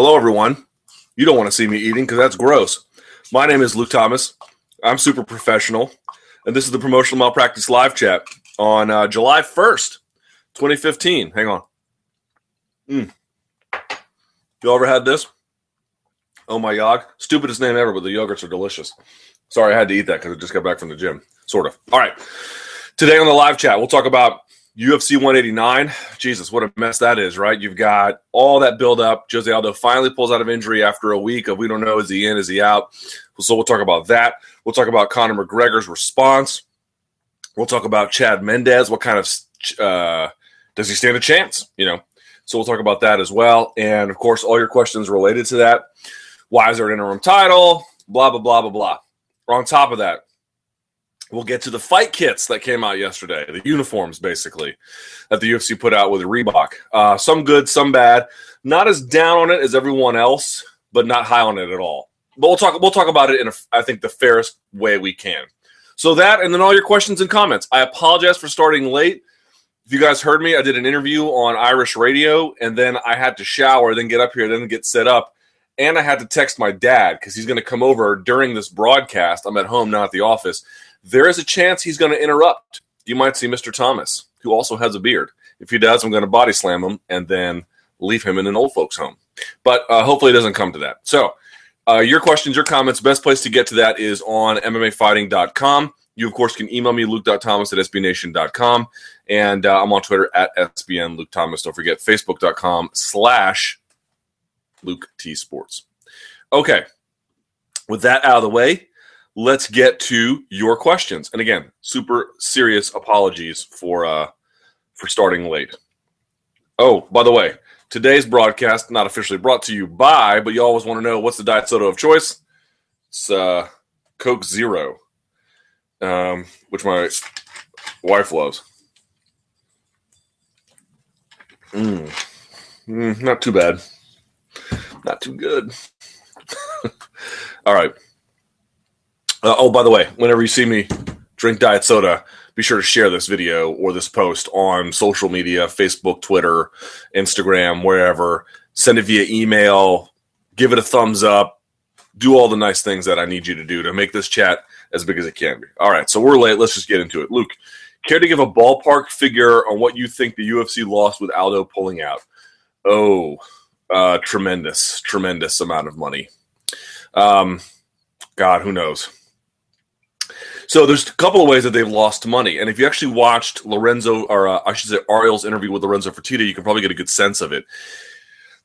Hello, everyone. You don't want to see me eating because that's gross. My name is Luke Thomas. I'm super professional, and this is the Promotional Malpractice Live Chat on uh, July 1st, 2015. Hang on. Mm. You ever had this? Oh my god. Stupidest name ever, but the yogurts are delicious. Sorry, I had to eat that because I just got back from the gym. Sort of. All right. Today on the live chat, we'll talk about UFC 189. Jesus, what a mess that is, right? You've got all that build up. Jose Aldo finally pulls out of injury after a week of we don't know is he in, is he out? So we'll talk about that. We'll talk about Conor McGregor's response. We'll talk about Chad Mendes. What kind of uh, does he stand a chance? You know, so we'll talk about that as well. And of course, all your questions related to that. Why is there an interim title? Blah blah blah blah blah. On top of that, We'll get to the fight kits that came out yesterday, the uniforms basically that the UFC put out with Reebok. Uh, some good, some bad. Not as down on it as everyone else, but not high on it at all. But we'll talk. We'll talk about it in, a, I think, the fairest way we can. So that, and then all your questions and comments. I apologize for starting late. If you guys heard me, I did an interview on Irish Radio, and then I had to shower, then get up here, then get set up, and I had to text my dad because he's going to come over during this broadcast. I'm at home, not at the office there is a chance he's going to interrupt. You might see Mr. Thomas, who also has a beard. If he does, I'm going to body slam him and then leave him in an old folks' home. But uh, hopefully, it doesn't come to that. So, uh, your questions, your comments, best place to get to that is on MMAfighting.com. You, of course, can email me, luke.thomas at sbnation.com. And uh, I'm on Twitter at SBN Luke Thomas. Don't forget, facebook.com slash Luke T Sports. Okay. With that out of the way, let's get to your questions. And again, super serious apologies for uh, for starting late. Oh, by the way, today's broadcast not officially brought to you by, but you always want to know what's the diet soda of choice. It's uh, Coke Zero, um, which my wife loves. Mm. Mm, not too bad. Not too good. All right. Uh, oh, by the way, whenever you see me drink diet soda, be sure to share this video or this post on social media Facebook, Twitter, Instagram, wherever. Send it via email, give it a thumbs up, do all the nice things that I need you to do to make this chat as big as it can be. All right, so we're late. Let's just get into it. Luke, care to give a ballpark figure on what you think the UFC lost with Aldo pulling out? Oh, uh, tremendous, tremendous amount of money. Um, God, who knows? So there's a couple of ways that they've lost money, and if you actually watched Lorenzo, or uh, I should say Ariel's interview with Lorenzo Fertitta, you can probably get a good sense of it.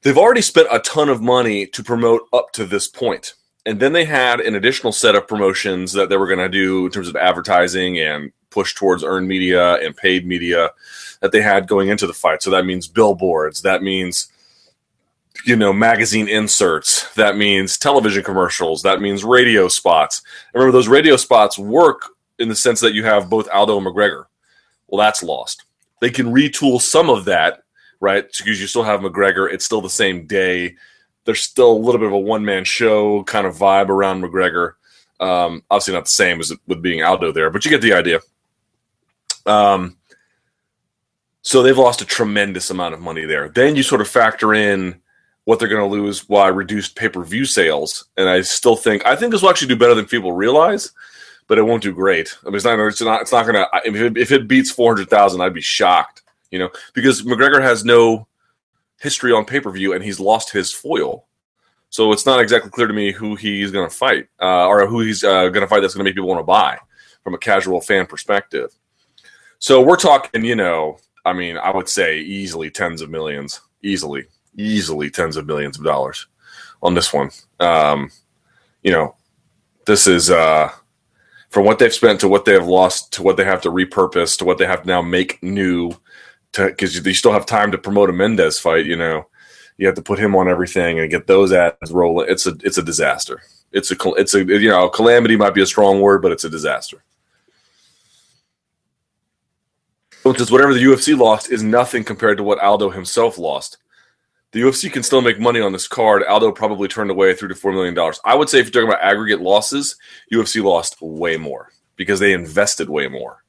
They've already spent a ton of money to promote up to this point, and then they had an additional set of promotions that they were going to do in terms of advertising and push towards earned media and paid media that they had going into the fight. So that means billboards, that means you know, magazine inserts. That means television commercials. That means radio spots. remember, those radio spots work in the sense that you have both Aldo and McGregor. Well, that's lost. They can retool some of that, right? Because you still have McGregor. It's still the same day. There's still a little bit of a one man show kind of vibe around McGregor. Um, obviously, not the same as with being Aldo there, but you get the idea. Um, so they've lost a tremendous amount of money there. Then you sort of factor in what they're going to lose by reduced pay per view sales. And I still think I think this will actually do better than people realize, but it won't do great. I mean, it's not it's not it's not going to if it, if it beats four hundred thousand, I'd be shocked. You know, because McGregor has no history on pay per view and he's lost his foil. So it's not exactly clear to me who he's going to fight uh, or who he's uh, going to fight that's going to make people want to buy from a casual fan perspective. So we're talking, you know, I mean, I would say easily tens of millions, easily easily tens of millions of dollars on this one. Um, you know, this is uh, from what they've spent to what they have lost to what they have to repurpose to what they have to now make new. Because you still have time to promote a Mendes fight, you know, you have to put him on everything and get those ads rolling. It's a it's a disaster. It's a it's a you know calamity might be a strong word, but it's a disaster. Because whatever the UFC lost is nothing compared to what Aldo himself lost the UFC can still make money on this card. Aldo probably turned away three to four million dollars. I would say if you're talking about aggregate losses, UFC lost way more because they invested way more.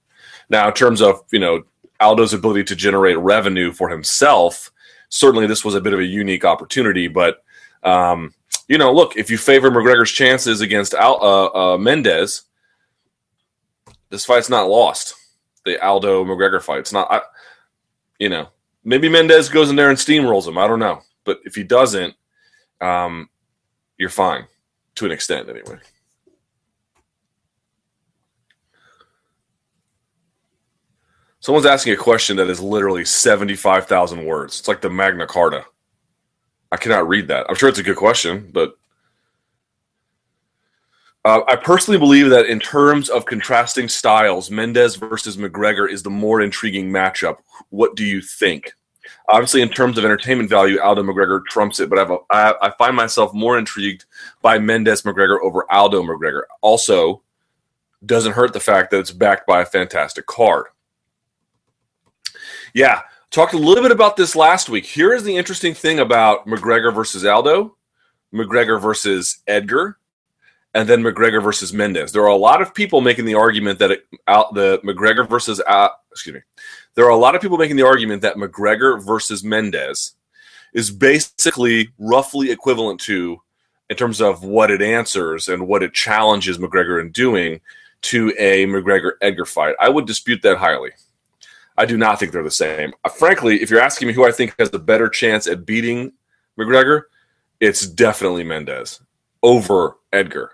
Now, in terms of you know Aldo's ability to generate revenue for himself, certainly this was a bit of a unique opportunity. But Um, you know, look, if you favor McGregor's chances against Al, uh, uh, Mendes, this fight's not lost. The Aldo McGregor fight, it's not. I, you know, maybe Mendes goes in there and steamrolls him. I don't know, but if he doesn't, um, you're fine to an extent, anyway. Someone's asking a question that is literally 75,000 words. It's like the Magna Carta. I cannot read that. I'm sure it's a good question, but uh, I personally believe that in terms of contrasting styles, Mendes versus McGregor is the more intriguing matchup. What do you think? Obviously, in terms of entertainment value, Aldo McGregor trumps it, but I've, I, I find myself more intrigued by Mendes McGregor over Aldo McGregor. Also, doesn't hurt the fact that it's backed by a fantastic card. Yeah, talked a little bit about this last week. Here is the interesting thing about McGregor versus Aldo, McGregor versus Edgar, and then McGregor versus Mendes. There are a lot of people making the argument that it, out the McGregor versus uh, excuse me. There are a lot of people making the argument that McGregor versus Mendes is basically roughly equivalent to in terms of what it answers and what it challenges McGregor in doing to a McGregor Edgar fight. I would dispute that highly. I do not think they're the same. Uh, frankly, if you're asking me who I think has the better chance at beating McGregor, it's definitely Mendes over Edgar.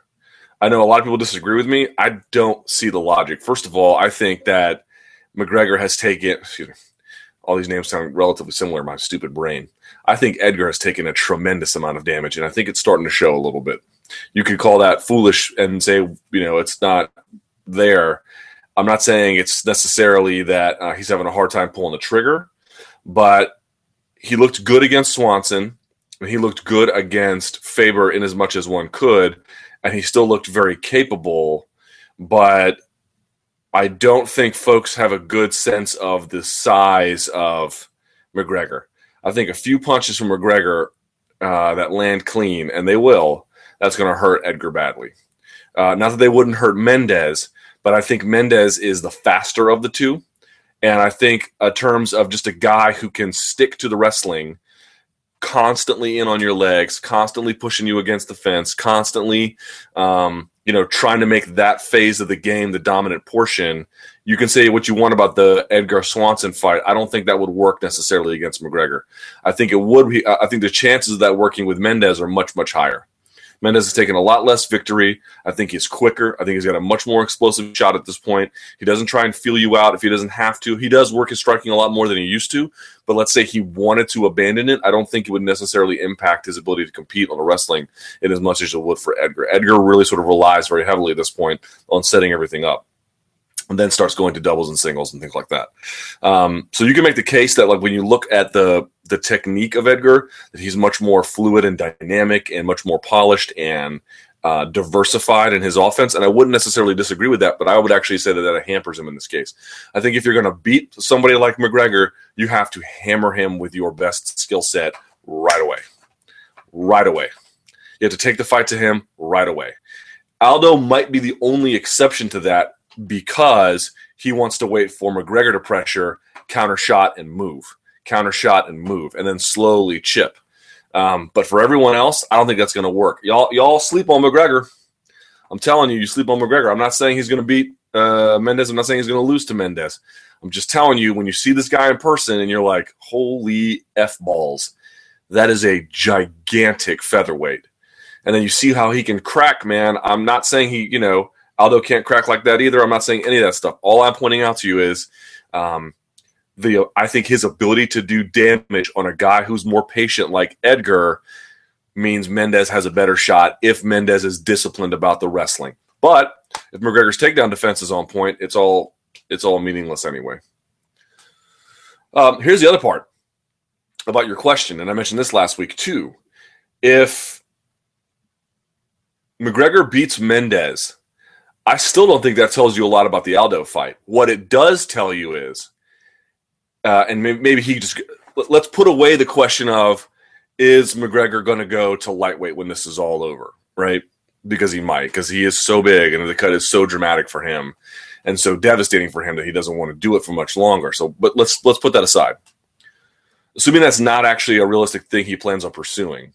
I know a lot of people disagree with me. I don't see the logic. First of all, I think that McGregor has taken, excuse me, all these names sound relatively similar in my stupid brain. I think Edgar has taken a tremendous amount of damage, and I think it's starting to show a little bit. You could call that foolish and say, you know, it's not there. I'm not saying it's necessarily that uh, he's having a hard time pulling the trigger, but he looked good against Swanson. And he looked good against Faber in as much as one could, and he still looked very capable. But I don't think folks have a good sense of the size of McGregor. I think a few punches from McGregor uh, that land clean, and they will, that's going to hurt Edgar badly. Uh, not that they wouldn't hurt Mendes, but I think Mendes is the faster of the two. And I think, in terms of just a guy who can stick to the wrestling, constantly in on your legs, constantly pushing you against the fence, constantly, um, you know, trying to make that phase of the game the dominant portion. You can say what you want about the Edgar Swanson fight. I don't think that would work necessarily against McGregor. I think it would be. I think the chances of that working with Mendes are much, much higher. Mendes has taken a lot less victory. I think he's quicker. I think he's got a much more explosive shot at this point. He doesn't try and feel you out if he doesn't have to. He does work his striking a lot more than he used to. But let's say he wanted to abandon it, I don't think it would necessarily impact his ability to compete on the wrestling in as much as it would for Edgar. Edgar really sort of relies very heavily at this point on setting everything up and then starts going to doubles and singles and things like that. Um, so you can make the case that like when you look at the the technique of Edgar, that he's much more fluid and dynamic and much more polished and uh, diversified in his offense. And I wouldn't necessarily disagree with that, but I would actually say that that hampers him in this case. I think if you're going to beat somebody like McGregor, you have to hammer him with your best skill set right away. Right away. You have to take the fight to him right away. Aldo might be the only exception to that because he wants to wait for McGregor to pressure, counter shot, and move, counter shot and move, and then slowly chip. Um, but for everyone else, I don't think that's going to work. Y'all, y'all sleep on McGregor. I'm telling you, you sleep on McGregor. I'm not saying he's going to beat uh, Mendes. I'm not saying he's going to lose to Mendes. I'm just telling you, when you see this guy in person and you're like, holy F balls, that is a gigantic featherweight. And then you see how he can crack, man. I'm not saying he, you know, Aldo can't crack like that either. I'm not saying any of that stuff. All I'm pointing out to you is um, the I think his ability to do damage on a guy who's more patient like Edgar means Mendes has a better shot if Mendes is disciplined about the wrestling. But if McGregor's takedown defense is on point, it's all it's all meaningless anyway. Um, here's the other part about your question, and I mentioned this last week too. If McGregor beats Mendes I still don't think that tells you a lot about the Aldo fight. What it does tell you is, uh, and maybe, maybe he just let's put away the question of is McGregor going to go to lightweight when this is all over, right? Because he might, because he is so big and the cut is so dramatic for him and so devastating for him that he doesn't want to do it for much longer. So, but let's let's put that aside. Assuming that's not actually a realistic thing he plans on pursuing.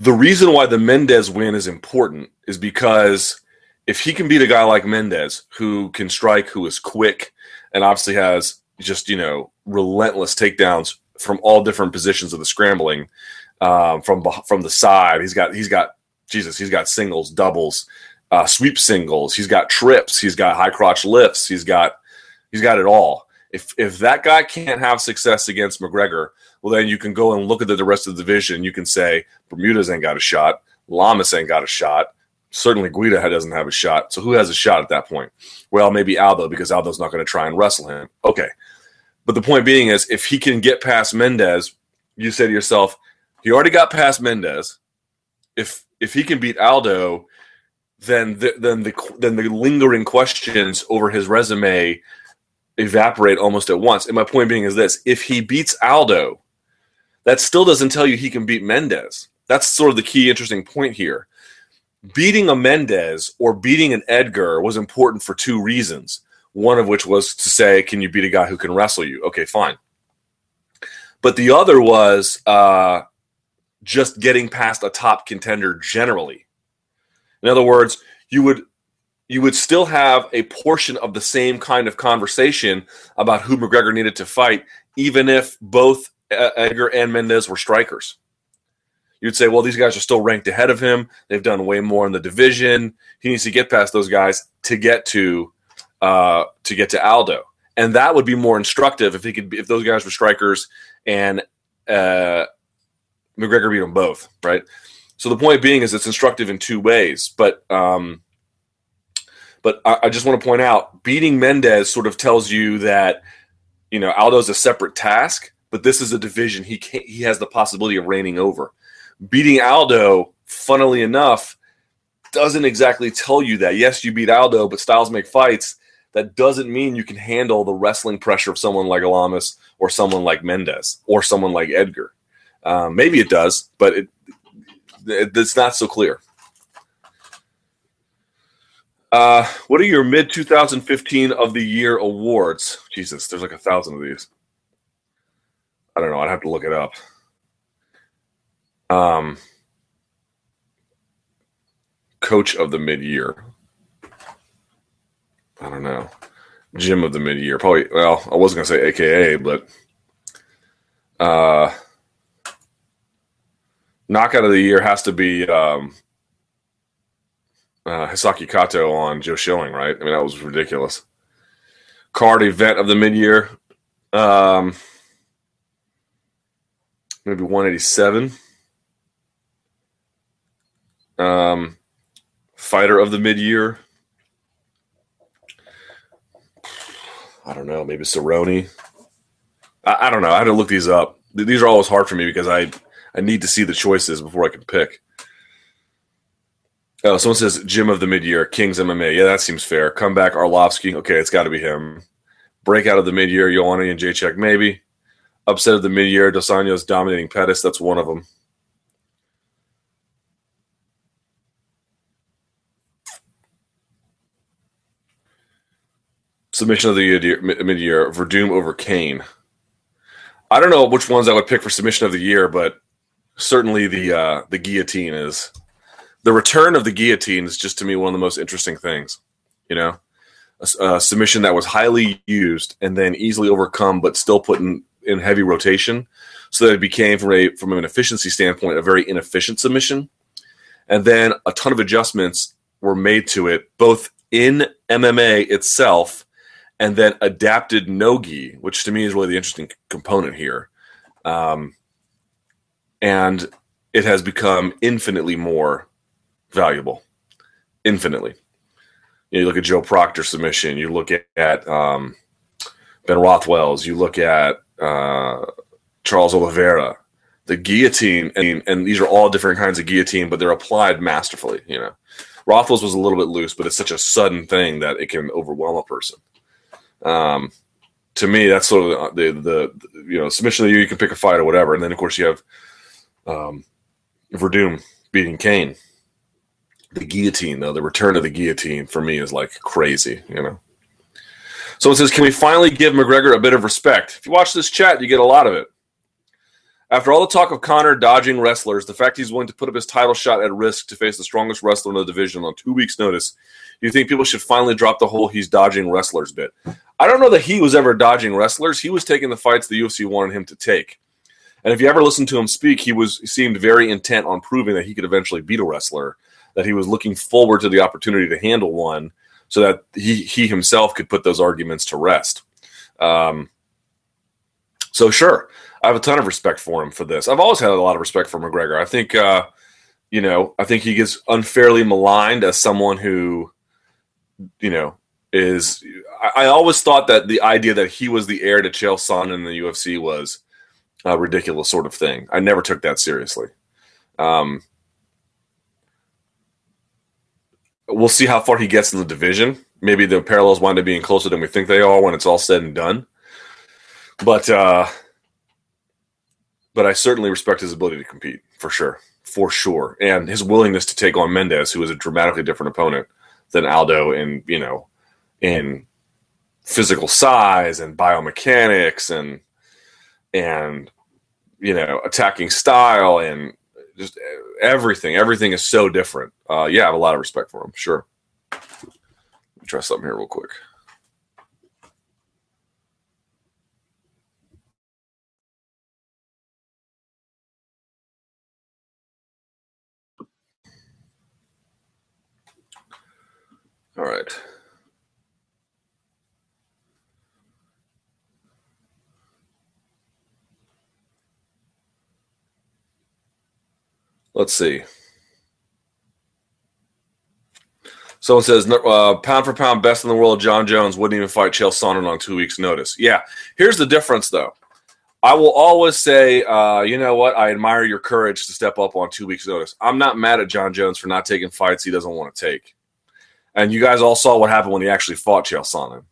The reason why the Mendes win is important is because if he can beat a guy like Mendes, who can strike, who is quick, and obviously has just you know relentless takedowns from all different positions of the scrambling, um, from from the side, he's got he's got Jesus, he's got singles, doubles, uh, sweep singles, he's got trips, he's got high crotch lifts, he's got he's got it all. If if that guy can't have success against McGregor, well then you can go and look at the, the rest of the division. You can say Bermudez ain't got a shot, Lamas ain't got a shot. Certainly Guida doesn't have a shot. So who has a shot at that point? Well, maybe Aldo because Aldo's not going to try and wrestle him. Okay. But the point being is if he can get past Mendes, you say to yourself, he already got past Mendes. If if he can beat Aldo, then the, then the then the lingering questions over his resume evaporate almost at once. And my point being is this: if he beats Aldo, that still doesn't tell you he can beat Mendes. That's sort of the key interesting point here. Beating a Mendes or beating an Edgar was important for two reasons. One of which was to say, can you beat a guy who can wrestle you? Okay, fine. But the other was uh, just getting past a top contender generally. In other words, you would you would still have a portion of the same kind of conversation about who McGregor needed to fight, even if both Edgar and Mendes were strikers. You'd say, well, these guys are still ranked ahead of him. They've done way more in the division. He needs to get past those guys to get to uh, to get to Aldo, and that would be more instructive if he could if those guys were strikers and uh, McGregor beat them both, right? So the point being is it's instructive in two ways, but um, but I, I just want to point out beating Mendes sort of tells you that you know Aldo's a separate task, but this is a division he can he has the possibility of reigning over. Beating Aldo, funnily enough, doesn't exactly tell you that. Yes, you beat Aldo, but styles make fights. That doesn't mean you can handle the wrestling pressure of someone like Lamas or someone like Mendes or someone like Edgar. Um, maybe it does, but it, it, it's not so clear. Uh, what are your mid 2015 of the year awards? Jesus, there's like a thousand of these. I don't know. I'd have to look it up. Um, coach of the mid year. I don't know. Gym of the mid year. Probably. Well, I wasn't gonna say AKA, but uh, knockout of the year has to be um, uh, Hisaki Kato on Joe Schilling, right? I mean, that was ridiculous. Card event of the mid year, um, maybe 187. Um, fighter of the mid year, I don't know, maybe Cerrone. I, I don't know. I had to look these up. These are always hard for me because I I need to see the choices before I can pick. Oh, someone says Gym of the mid year, Kings MMA. Yeah, that seems fair. Comeback Arlovsky. Okay, it's got to be him. Breakout of the mid year, Joanna Jedrzejczyk, maybe. Upset of the mid year, Dos Anjos dominating Pettis. That's one of them. Submission of the mid year, Werdum over Cain. I don't know which ones I would pick for submission of the year, but certainly the uh, the guillotine is the return of the guillotine is just to me one of the most interesting things. You know, a, a submission that was highly used and then easily overcome, but still put in, heavy rotation, so that it became from a from an efficiency standpoint a very inefficient submission. And then a ton of adjustments were made to it, both in MMA itself and then adapted nogi, which to me is really the interesting component here. Um, and it has become infinitely more valuable, infinitely. You, know, you look at Joe Proctor submission. You look at, at um, Ben Rothwell's. You look at uh, Charles Oliveira. The guillotine, and, and these are all different kinds of guillotine, but they're applied masterfully. You know, Rothwell's was a little bit loose, but it's such a sudden thing that it can overwhelm a person. Um, to me, that's sort of the, the, the you know submission of. You can pick a fight or whatever, and then of course you have um, Werdum beating Cain. The guillotine, though, the return of the guillotine for me is like crazy, you know. So it says, can we finally give McGregor a bit of respect? If you watch this chat, you get a lot of it. After all the talk of Conor dodging wrestlers, the fact he's willing to put up his title shot at risk to face the strongest wrestler in the division on two weeks' notice, do you think people should finally drop the whole he's dodging wrestlers bit? I don't know that he was ever dodging wrestlers. He was taking the fights the UFC wanted him to take. And if you ever listened to him speak, he was he seemed very intent on proving that he could eventually beat a wrestler, that he was looking forward to the opportunity to handle one so that he he himself could put those arguments to rest. Um, so sure, I have a ton of respect for him for this. I've always had a lot of respect for McGregor. I think, uh, you know, I think he gets unfairly maligned as someone who, you know, is. I, I always thought that the idea that he was the heir to Chael Sonnen in the UFC was a ridiculous sort of thing. I never took that seriously. Um, we'll see how far he gets in the division. Maybe the parallels wind up being closer than we think they are when it's all said and done. But uh, but I certainly respect his ability to compete for sure, for sure, and his willingness to take on Mendes, who is a dramatically different opponent than Aldo in you know in physical size and biomechanics and and you know attacking style and just everything. Everything is so different. Uh, yeah, I have a lot of respect for him. Sure. Let me try something here real quick. All right. Let's see. Someone says, uh, pound for pound, best in the world, Jon Jones wouldn't even fight Chael Sonnen on two weeks' notice. Yeah. Here's the difference, though. I will always say, uh, you know what? I admire your courage to step up on two weeks' notice. I'm not mad at Jon Jones for not taking fights he doesn't want to take. And you guys all saw what happened when he actually fought Chael Sonnen,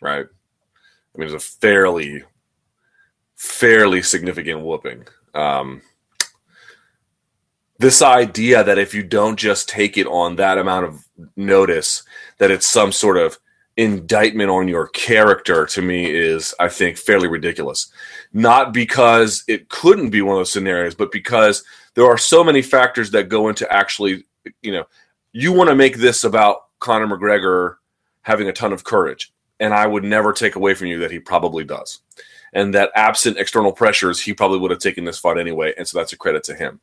right? I mean, it was a fairly, fairly significant whooping. Um, this idea that if you don't just take it on that amount of notice, that it's some sort of indictment on your character to me is, I think, fairly ridiculous. Not because it couldn't be one of those scenarios, but because there are so many factors that go into actually, you know, you want to make this about Conor McGregor having a ton of courage. And I would never take away from you that he probably does. And that absent external pressures, he probably would have taken this fight anyway. And so that's a credit to him.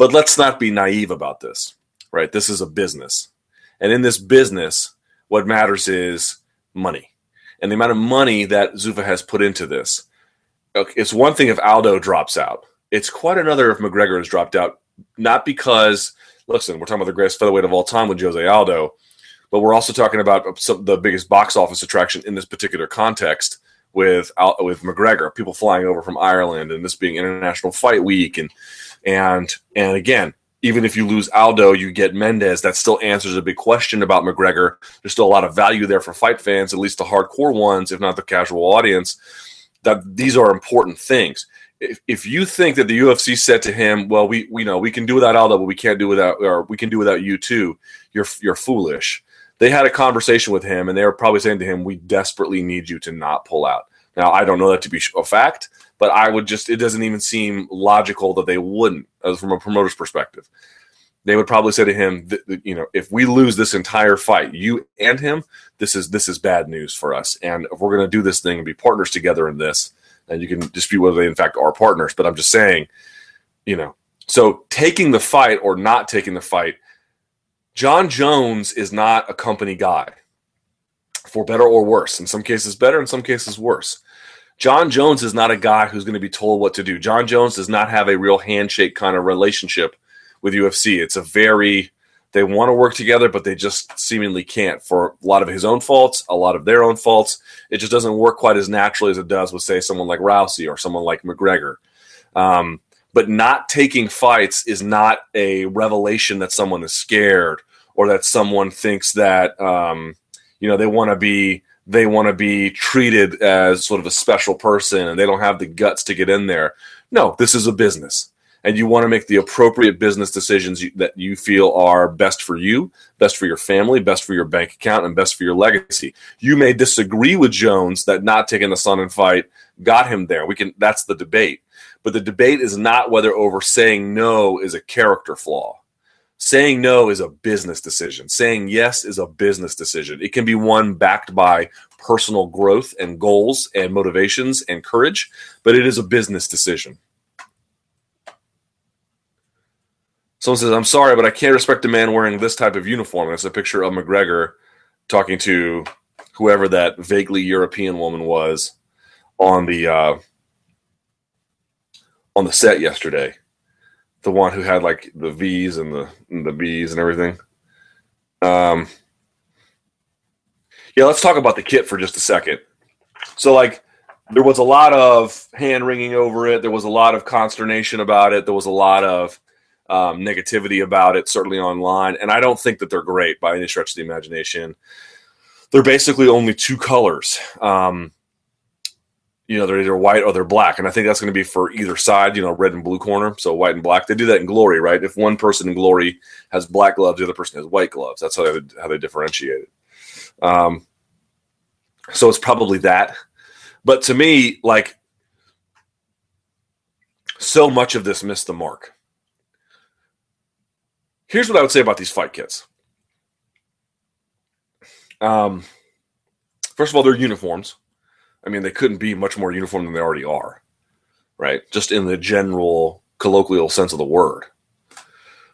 But let's not be naive about this, right? This is a business. And in this business, what matters is money and the amount of money that Zuffa has put into this. It's one thing if Aldo drops out. It's quite another if McGregor has dropped out, not because, listen, we're talking about the greatest featherweight of all time with Jose Aldo, but we're also talking about some, the biggest box office attraction in this particular context with with McGregor, people flying over from Ireland, and this being International Fight Week, and and and again, even if you lose Aldo, you get Mendes. That still answers a big question about McGregor. There's still a lot of value there for fight fans, at least the hardcore ones, if not the casual audience. That these are important things. If, if you think that the UFC said to him, "Well, we we know we can do without Aldo, but we can't do without, or we can do without you too," you're you're foolish. They had a conversation with him, and they were probably saying to him, "We desperately need you to not pull out." Now, I don't know that to be a fact, but I would just, it doesn't even seem logical that they wouldn't, as from a promoter's perspective. They would probably say to him, you know, if we lose this entire fight, you and him, this is this is bad news for us. And if we're going to do this thing and be partners together in this, and you can dispute whether they in fact are partners, but I'm just saying, you know, so taking the fight or not taking the fight, Jon Jones is not a company guy, for better or worse. In some cases, better. In some cases, worse. Jon Jones is not a guy who's going to be told what to do. Jon Jones does not have a real handshake kind of relationship with UFC. It's a very they want to work together, but they just seemingly can't for a lot of his own faults, a lot of their own faults. It just doesn't work quite as naturally as it does with, say, someone like Rousey or someone like McGregor. Um, but not taking fights is not a revelation that someone is scared or that someone thinks that um, you know they want to be they want to be treated as sort of a special person and they don't have the guts to get in there. No, this is a business. And you want to make the appropriate business decisions that you feel are best for you, best for your family, best for your bank account, and best for your legacy. You may disagree with Jones that not taking the Sonnen fight got him there. We can that's the debate. But the debate is not whether over saying no is a character flaw. Saying no is a business decision. Saying yes is a business decision. It can be one backed by personal growth and goals and motivations and courage, but it is a business decision. Someone says, I'm sorry, but I can't respect a man wearing this type of uniform. And it's a picture of McGregor talking to whoever that vaguely European woman was on the uh, on the set yesterday. The one who had like the V's and the and the B's and everything. Um, yeah, let's talk about the kit for just a second. So, like, there was a lot of hand wringing over it. There was a lot of consternation about it. There was a lot of um, negativity about it, certainly online. And I don't think that they're great by any stretch of the imagination. They're basically only two colors. Um, you know, they're either white or they're black. And I think that's going to be for either side, you know, red and blue corner. So white and black. They do that in glory, right? If one person in glory has black gloves, the other person has white gloves. That's how they, how they differentiate it. Um, so it's probably that. But to me, like, so much of this missed the mark. Here's what I would say about these fight kits. Um, first of all, they're uniforms. I mean, they couldn't be much more uniform than they already are, right? Just in the general colloquial sense of the word.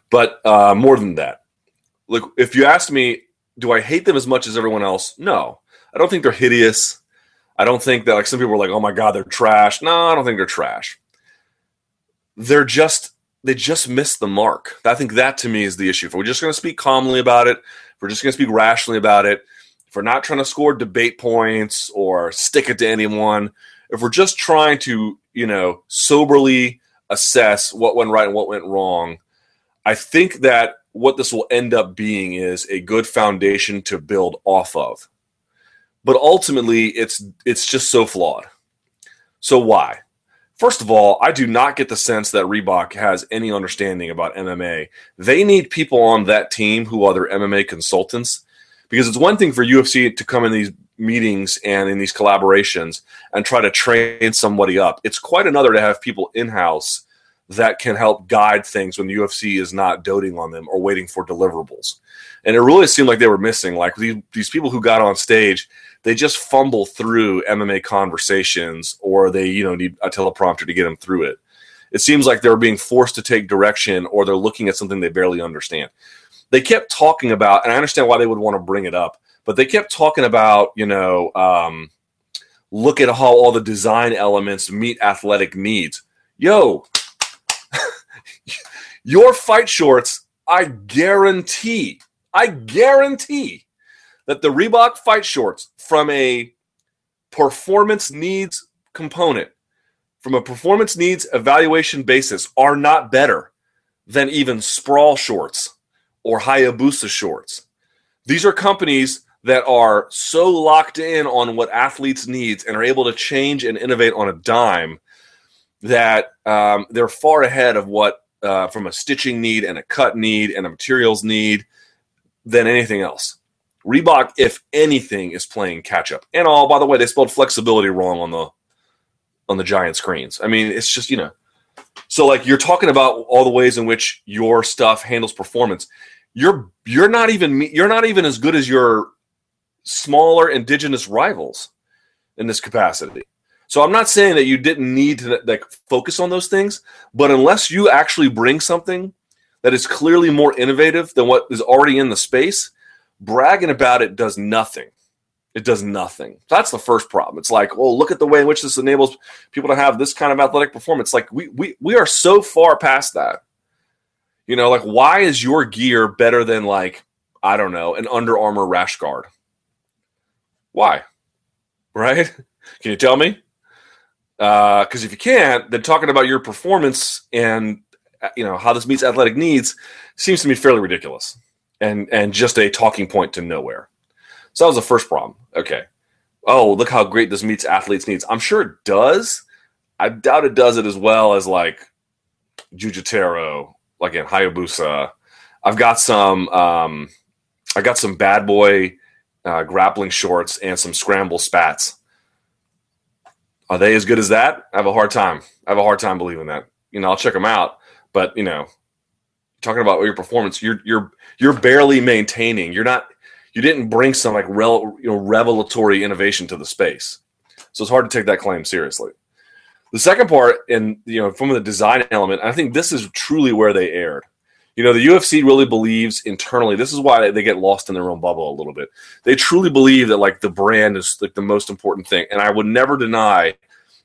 But uh, more than that, look, if you asked me, do I hate them as much as everyone else? No, I don't think they're hideous. I don't think that like some people are like, oh my god, they're trash. No, I don't think they're trash. They're just they just missed the mark. I think that to me is the issue. If we're just going to speak calmly about it, if we're just going to speak rationally about it, we're not trying to score debate points or stick it to anyone, if we're just trying to, you know, soberly assess what went right and what went wrong, I think that what this will end up being is a good foundation to build off of. But ultimately, it's it's just so flawed. So why? First of all, I do not get the sense that Reebok has any understanding about MMA. They need people on that team who are their MMA consultants because it's one thing for UFC to come in these meetings and in these collaborations and try to train somebody up. It's quite another to have people in house that can help guide things when the UFC is not doting on them or waiting for deliverables. And it really seemed like they were missing like these, these people who got on stage they just fumble through MMA conversations or they, you know, need a teleprompter to get them through it. It seems like they're being forced to take direction or they're looking at something they barely understand. They kept talking about, and I understand why they would want to bring it up, but they kept talking about, you know, um, look at how all the design elements meet athletic needs. Yo, your fight shorts, I guarantee, I guarantee that the Reebok fight shorts from a performance needs component, from a performance needs evaluation basis, are not better than even Sprawl shorts or Hayabusa shorts. These are companies that are so locked in on what athletes needs and are able to change and innovate on a dime that um, they're far ahead of what uh, from a stitching need and a cut need and a materials need than anything else. Reebok, if anything, is playing catch up. And all, by the way, they spelled flexibility wrong on the on the giant screens. I mean, it's just you know. So like you're talking about all the ways in which your stuff handles performance. You're you're not even you're not even as good as your smaller indigenous rivals in this capacity. So I'm not saying that you didn't need to like focus on those things, but unless you actually bring something that is clearly more innovative than what is already in the space, bragging about it does nothing. It does nothing. That's the first problem. It's like, well, look at the way in which this enables people to have this kind of athletic performance. Like we we we are so far past that. You know, like why is your gear better than like I don't know an Under Armour rash guard? Why? Right? Can you tell me? Because uh, if you can't, then talking about your performance and you know how this meets athletic needs seems to me fairly ridiculous and and just a talking point to nowhere. So that was the first problem. Okay. Oh, look how great this meets athletes' needs. I'm sure it does. I doubt it does it as well as like Jujutero, like in Hayabusa. I've got some um I got some bad boy uh, grappling shorts and some scramble spats. Are they as good as that? I have a hard time. I have a hard time believing that. You know, I'll check them out, but you know, talking about your performance, you're you're you're barely maintaining. You're not. You didn't bring some like rel, you know revelatory innovation to the space, so it's hard to take that claim seriously. The second part, and you know, from the design element, I think this is truly where they erred. You know, the UFC really believes internally. This is why they get lost in their own bubble a little bit. They truly believe that like the brand is like the most important thing, and I would never deny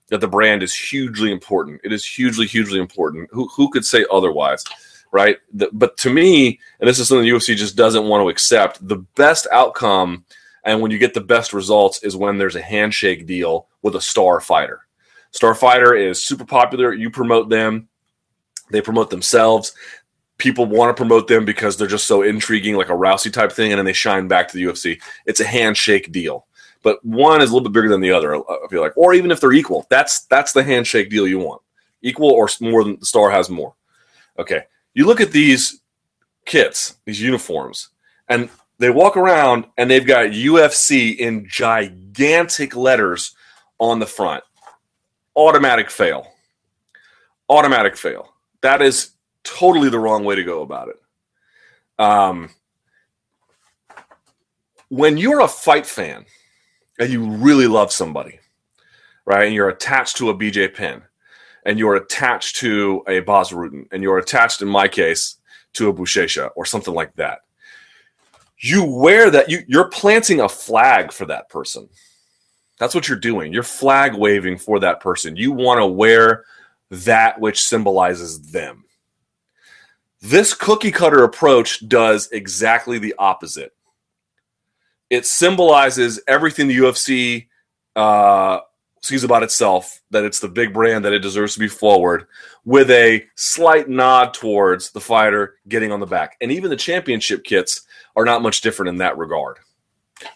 that the brand is hugely important. It is hugely, hugely important. Who who could say otherwise? right? The, but to me, and this is something the UFC just doesn't want to accept, the best outcome and when you get the best results is when there's a handshake deal with a star fighter. Star fighter is super popular. You promote them, they promote themselves. People want to promote them because they're just so intriguing, like a Rousey type thing, and then they shine back to the UFC. It's a handshake deal, but one is a little bit bigger than the other. I feel like, or even if they're equal, that's that's the handshake deal you want. Equal or more than the star has more. Okay, you look at these kits, these uniforms, and they walk around and they've got UFC in gigantic letters on the front. Automatic fail. Automatic fail. That is totally the wrong way to go about it. Um, when you're a fight fan and you really love somebody, right, and you're attached to a BJ Penn, and you're attached to a Bas Rutten, and you're attached, in my case, to a Buchecha or something like that. You wear that, you, you're planting a flag for that person. That's what you're doing. You're flag waving for that person. You want to wear that which symbolizes them. This cookie cutter approach does exactly the opposite. It symbolizes everything the UFC uh, sees about itself that it's the big brand that it deserves to be forward with a slight nod towards the fighter getting on the back. And even the championship kits are not much different in that regard.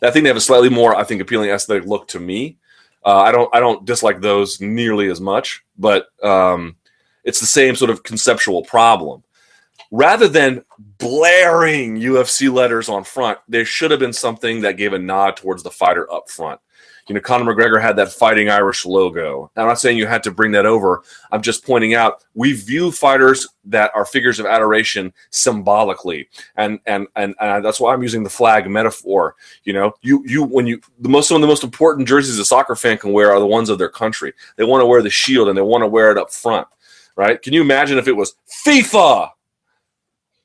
I think they have a slightly more, I think, appealing aesthetic look to me. Uh, I don't, I don't dislike those nearly as much, but um, it's the same sort of conceptual problem. Rather than blaring UFC letters on front, there should have been something that gave a nod towards the fighter up front. You know, Conor McGregor had that Fighting Irish logo. I'm not saying you had to bring that over. I'm just pointing out we view fighters that are figures of adoration symbolically, and and and, and that's why I'm using the flag metaphor. You know, you you when you the most some of the most important jerseys a soccer fan can wear are the ones of their country. They want to wear the shield and they want to wear it up front, right? Can you imagine if it was FIFA?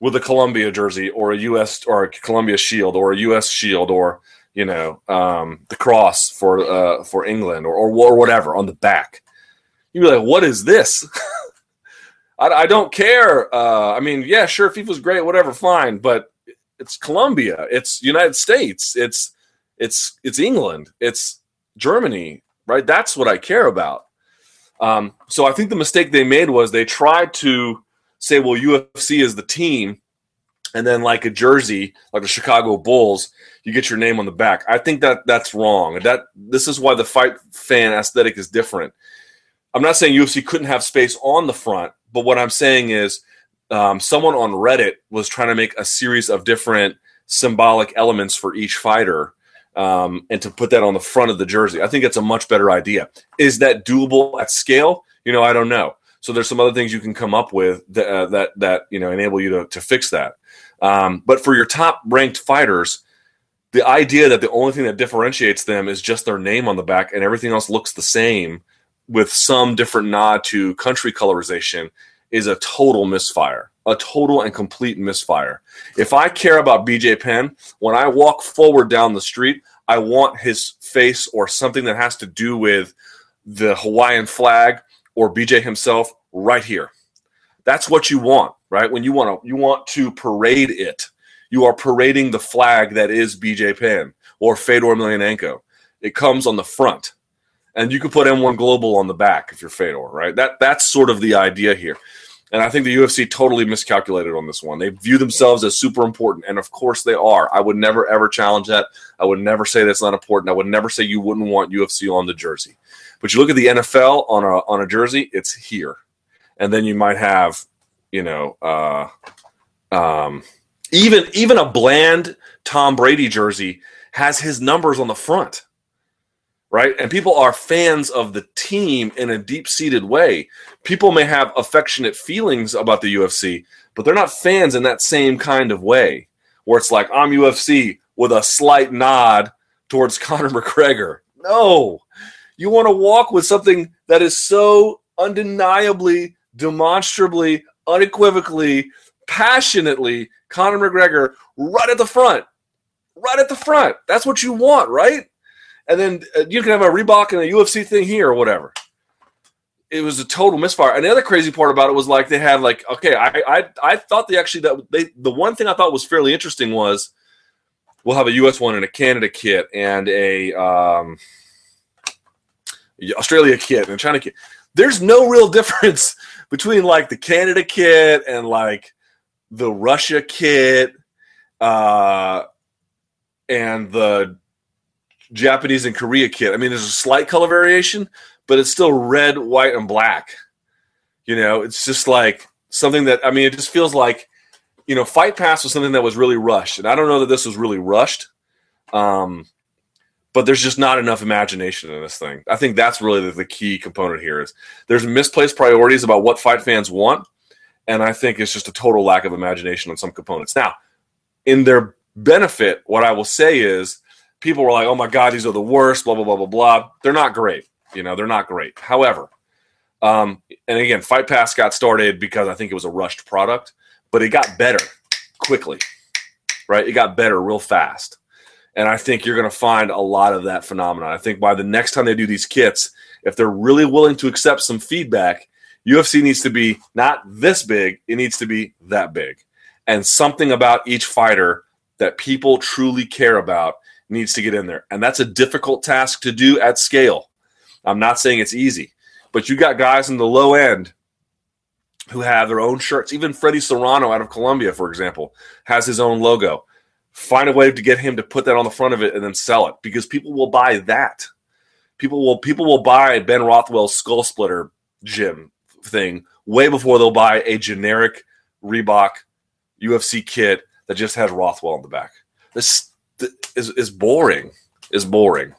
with a Colombia jersey or a U.S. or a Colombia shield or a U.S. shield or you know, um, the cross for uh, for England or, or, or whatever on the back. You'd be like, what is this? I, I, don't care. Uh, I mean, yeah, sure, FIFA's great, whatever, fine, but it's Colombia, it's United States, it's it's it's England, it's Germany, right? That's what I care about. Um, so I think the mistake they made was they tried to say, well, UFC is the team, and then like a jersey, like the Chicago Bulls, you get your name on the back. I think that that's wrong. That this is why the fight fan aesthetic is different. I'm not saying UFC couldn't have space on the front, but what I'm saying is um, someone on Reddit was trying to make a series of different symbolic elements for each fighter um, and to put that on the front of the jersey. I think it's a much better idea. Is that doable at scale? You know, I don't know. So there's some other things you can come up with that uh, that, that you know enable you to, to fix that. Um, but for your top ranked fighters, the idea that the only thing that differentiates them is just their name on the back and everything else looks the same with some different nod to country colorization is a total misfire, a total and complete misfire. If I care about BJ Penn, when I walk forward down the street, I want his face or something that has to do with the Hawaiian flag or BJ himself right here. That's what you want, right? When you want to you want to parade it you are parading the flag that is BJ Penn or Fedor Emelianenko. It comes on the front, and you can put M1 Global on the back if you're Fedor, right? That that's sort of the idea here. And I think the UFC totally miscalculated on this one. They view themselves as super important, and of course they are. I would never ever challenge that. I would never say that's not important. I would never say you wouldn't want UFC on the jersey. But you look at the NFL on a on a jersey, it's here, and then you might have, you know, uh, um, even even a bland Tom Brady jersey has his numbers on the front. right? And people are fans of the team in a deep seated way. People may have affectionate feelings about the UFC, but they're not fans in that same kind of way, where it's like, I'm UFC with a slight nod towards Conor McGregor. No, you want to walk with something that is so undeniably, demonstrably, unequivocally, passionately Conor McGregor right at the front. Right at the front. That's what you want, right? And then uh, you can have a Reebok and a UFC thing here or whatever. It was a total misfire. And the other crazy part about it was like they had like okay, I I, I thought they actually that they the one thing I thought was fairly interesting was we'll have a US one and a Canada kit and a um, Australia kit and a China kit. There's no real difference between like the Canada kit and like the Russia kit uh, and the Japanese and Korea kit. I mean, there's a slight color variation, but it's still red, white, and black. You know, it's just like something that I mean, it just feels like you know, Fight Pass was something that was really rushed, and I don't know that this was really rushed. Um, but there's just not enough imagination in this thing. I think that's really the, the, key component here is there's misplaced priorities about what fight fans want, and I think it's just a total lack of imagination on some components. Now, in their benefit, what I will say is people were like, "Oh my god, these are the worst," blah blah blah blah blah. They're not great, you know, they're not great. However, um, and again, Fight Pass got started because I think it was a rushed product, but it got better quickly, right? It got better real fast. And I think you're going to find a lot of that phenomenon. I think by the next time they do these kits, if they're really willing to accept some feedback, UFC needs to be not this big, it needs to be that big. And something about each fighter that people truly care about needs to get in there. And that's a difficult task to do at scale. I'm not saying it's easy, but you got guys in the low end who have their own shirts. Even Fredy Serrano out of Colombia, for example, has his own logo find a way to get him to put that on the front of it and then sell it because people will buy that. People will people will buy Ben Rothwell's skull splitter gym thing way before they'll buy a generic Reebok UFC kit that just has Rothwell on the back. This is is boring. Is boring.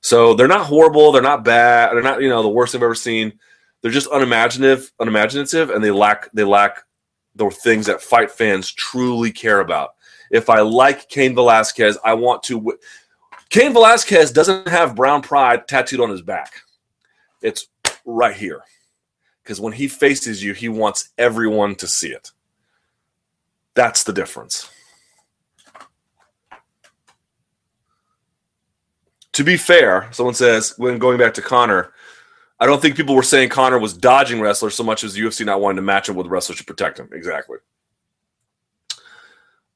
So they're not horrible. They're not bad. They're not you know the worst I've ever seen. They're just unimaginative, unimaginative, and they lack they lack the things that fight fans truly care about if I like Cain Velasquez, I want to. W- Cain Velasquez doesn't have brown pride tattooed on his back. It's right here. Because when he faces you, he wants everyone to see it. That's the difference. To be fair, someone says, when going back to Conor, I don't think people were saying Conor was dodging wrestlers so much as UFC not wanting to match him with wrestlers to protect him. Exactly.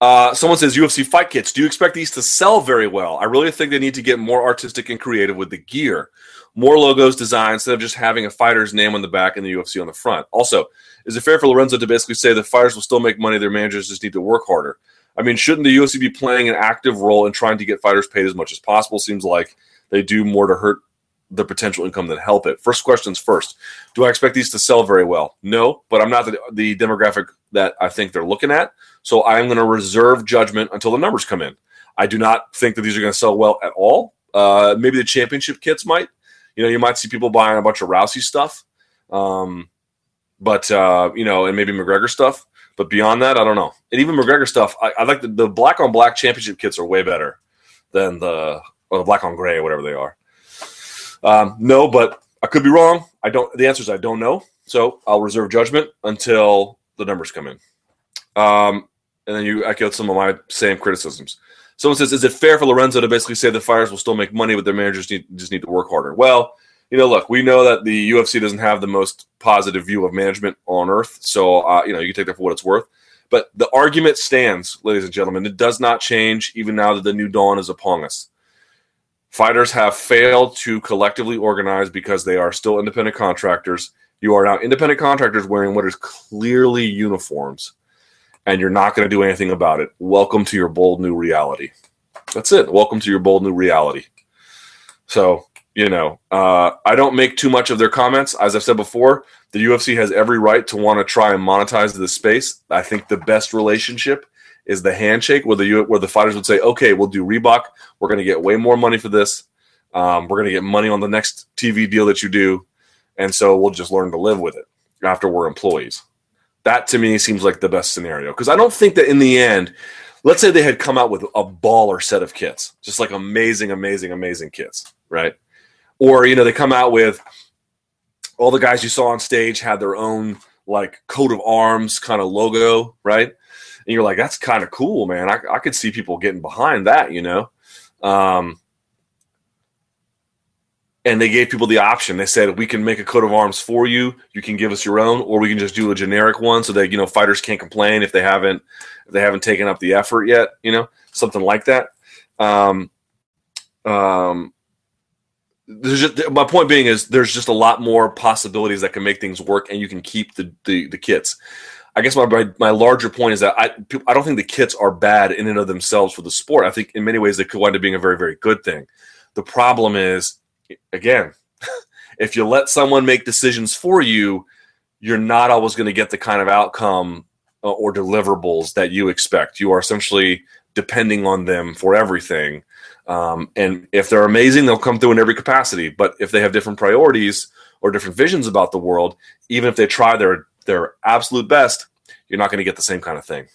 Uh, someone says UFC fight kits. Do you expect these to sell very well? I really think they need to get more artistic and creative with the gear. More logos designed instead of just having a fighter's name on the back and the UFC on the front. Also, is it fair for Lorenzo to basically say the fighters will still make money, their managers just need to work harder? I mean, shouldn't the UFC be playing an active role in trying to get fighters paid as much as possible? Seems like they do more to hurt the potential income that help it. First questions first. Do I expect these to sell very well? No, but I'm not the, the demographic that I think they're looking at. So I am going to reserve judgment until the numbers come in. I do not think that these are going to sell well at all. Uh, maybe the championship kits might. You know, you might see people buying a bunch of Rousey stuff, um, but uh, you know, and maybe McGregor stuff. But beyond that, I don't know. And even McGregor stuff, I, I like the, the, black on black championship kits are way better than the or the black on gray or whatever they are. Um, no, but I could be wrong. I don't. The answer is I don't know. So I'll reserve judgment until the numbers come in. Um, and then you echoed some of my same criticisms. Someone says, "Is it fair for Lorenzo to basically say the fighters will still make money, but their managers need, just need to work harder?" Well, you know, look, we know that the UFC doesn't have the most positive view of management on earth, so uh, you know you can take that for what it's worth. But the argument stands, ladies and gentlemen. It does not change even now that the new dawn is upon us. Fighters have failed to collectively organize because they are still independent contractors. You are now independent contractors wearing what is clearly uniforms and you're not going to do anything about it. Welcome to your bold new reality. That's it. Welcome to your bold new reality. So, you know, uh, I don't make too much of their comments. As I've said before, the UFC has every right to want to try and monetize this space. I think the best relationship is the handshake where the where the fighters would say, "Okay, we'll do Reebok. We're going to get way more money for this. Um, we're going to get money on the next TV deal that you do, and so we'll just learn to live with it after we're employees. That to me seems like the best scenario because I don't think that in the end, let's say they had come out with a baller set of kits, just like amazing, amazing, amazing kits, right? Or you know they come out with all the guys you saw on stage had their own like coat of arms kind of logo, right? And you're like, that's kind of cool, man. I, I could see people getting behind that, you know. Um, and they gave people the option. They said we can make a coat of arms for you. You can give us your own, or we can just do a generic one so that you know fighters can't complain if they haven't if they haven't taken up the effort yet. You know, something like that. Um, um, there's just, my point being is there's just a lot more possibilities that can make things work, and you can keep the the, the kits. I guess my, my, my larger point is that I I don't think the kits are bad in and of themselves for the sport. I think in many ways they could wind up being a very very good thing. The problem is again, if you let someone make decisions for you, you're not always going to get the kind of outcome uh, or deliverables that you expect. You are essentially depending on them for everything. Um, and if they're amazing, they'll come through in every capacity. But if they have different priorities or different visions about the world, even if they try their their absolute best, you're not going to get the same kind of thing.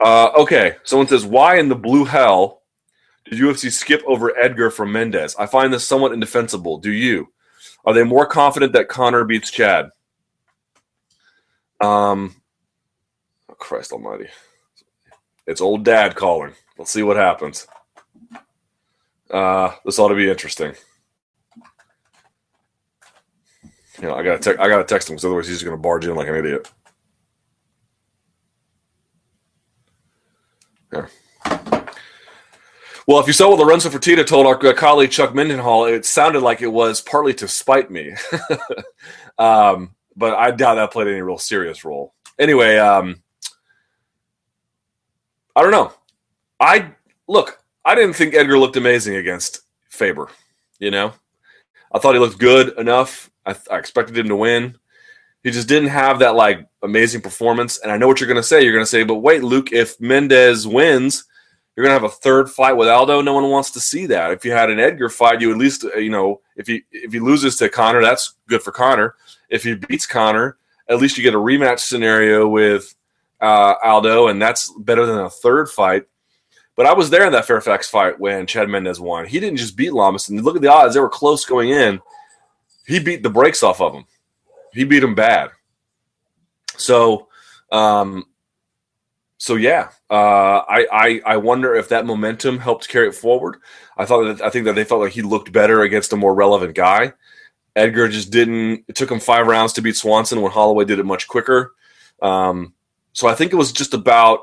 Uh, okay, someone says, "Why in the blue hell did UFC skip over Edgar from Mendes? I find this somewhat indefensible. Do you? Are they more confident that Conor beats Chad? Um, oh Christ Almighty, it's old Dad calling. Let's see what happens. Uh, this ought to be interesting. You know, I gotta te- I gotta text him because otherwise he's just gonna barge in like an idiot. Yeah. Well, if you saw what Lorenzo Fertitta told our colleague Chuck Mindenhall, it sounded like it was partly to spite me. um, but I doubt that played any real serious role. Anyway, um, I don't know. I look. I didn't think Edgar looked amazing against Faber. You know, I thought he looked good enough. I, I expected him to win. He just didn't have that like amazing performance. And I know what you're going to say. You're going to say, but wait, Luke, if Mendes wins you're gonna have a third fight with Aldo. No one wants to see that. If you had an Edgar fight, you at least uh, you know if he if he loses to Conor, that's good for Conor. If he beats Conor, at least you get a rematch scenario with uh, Aldo, and that's better than a third fight. But I was there in that Fairfax fight when Chad Mendes won. He didn't just beat Lamas, and look at the odds; they were close going in. He beat the brakes off of him. He beat him bad. So, um, so yeah, uh, I, I I wonder if that momentum helped carry it forward. I thought that I think that they felt like he looked better against a more relevant guy. Edgar just didn't. It took him five rounds to beat Swanson when Holloway did it much quicker. Um, so I think it was just about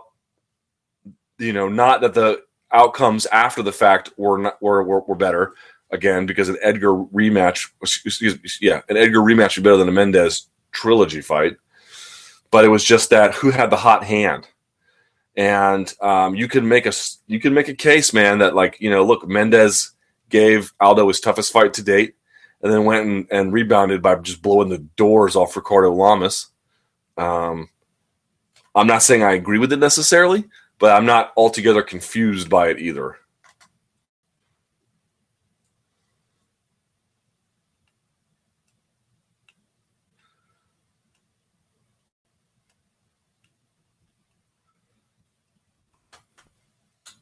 you know not that the outcomes after the fact were not, were, were, were better again because an Edgar rematch excuse, yeah an Edgar rematch be better than a Mendes trilogy fight, but it was just that who had the hot hand and um, you can make a you can make a case, man, that like you know, look, Mendes gave Aldo his toughest fight to date, and then went and, and rebounded by just blowing the doors off Ricardo Lamas. Um, I'm not saying I agree with it necessarily, but I'm not altogether confused by it either.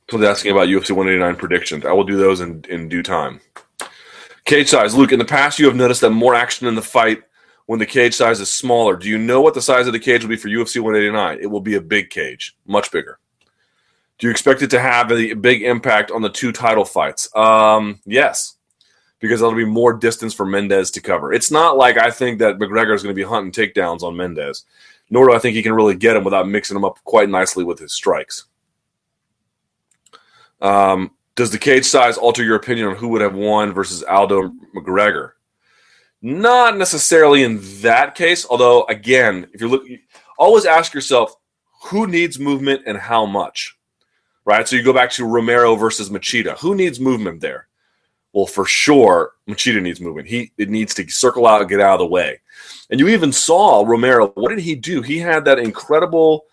Someone's asking about UFC 189 predictions. I will do those in, in due time. Cage size. Luke, in the past, you have noticed that more action in the fight when the cage size is smaller. Do you know what the size of the cage will be for UFC 189? It will be a big cage, much bigger. Do you expect it to have a big impact on the two title fights? Um, yes, because there'll be more distance for Mendes to cover. It's not like I think that McGregor is going to be hunting takedowns on Mendes, nor do I think he can really get him without mixing him up quite nicely with his strikes. Um, does the cage size alter your opinion on who would have won versus Aldo McGregor? Not necessarily in that case, although again, if you look, always ask yourself who needs movement and how much, right? So you go back to Romero versus Machida. Who needs movement there? Well, for sure, Machida needs movement. He it needs to circle out and get out of the way. And you even saw Romero. What did he do? He had that incredible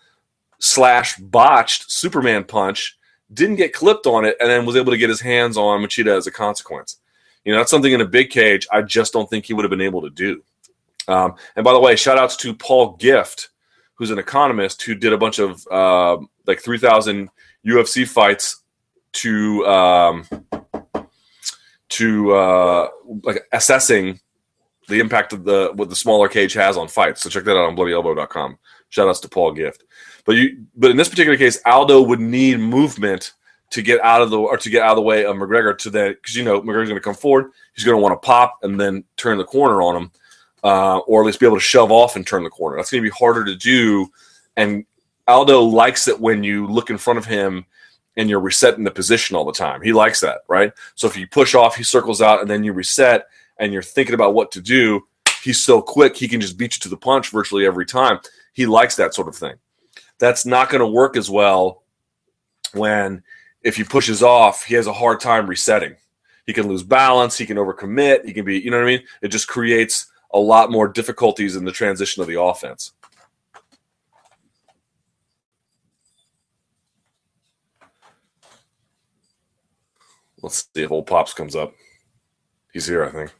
slash botched Superman punch didn't get clipped on it, and then was able to get his hands on Machida as a consequence. You know, that's something in a big cage I just don't think he would have been able to do. Um, and by the way, shout outs to Paul Gift, who's an economist who did a bunch of uh, like 3,000 UFC fights to um, to uh, like assessing the impact of the what the smaller cage has on fights. So check that out on bloodyelbow.com. Shout outs to Paul Gift. But you but in this particular case, Aldo would need movement to get out of the or to get out of the way of McGregor to that because you know McGregor's going to come forward. He's going to want to pop and then turn the corner on him, uh, or at least be able to shove off and turn the corner. That's going to be harder to do. And Aldo likes it when you look in front of him and you're resetting the position all the time. He likes that, right? So if you push off, he circles out, and then you reset, and you're thinking about what to do. He's so quick, he can just beat you to the punch virtually every time. He likes that sort of thing. That's not going to work as well when if he pushes off, he has a hard time resetting. He can lose balance, he can overcommit, he can be, you know what I mean? It just creates a lot more difficulties in the transition of the offense. Let's see if old Pops comes up. He's here, I think.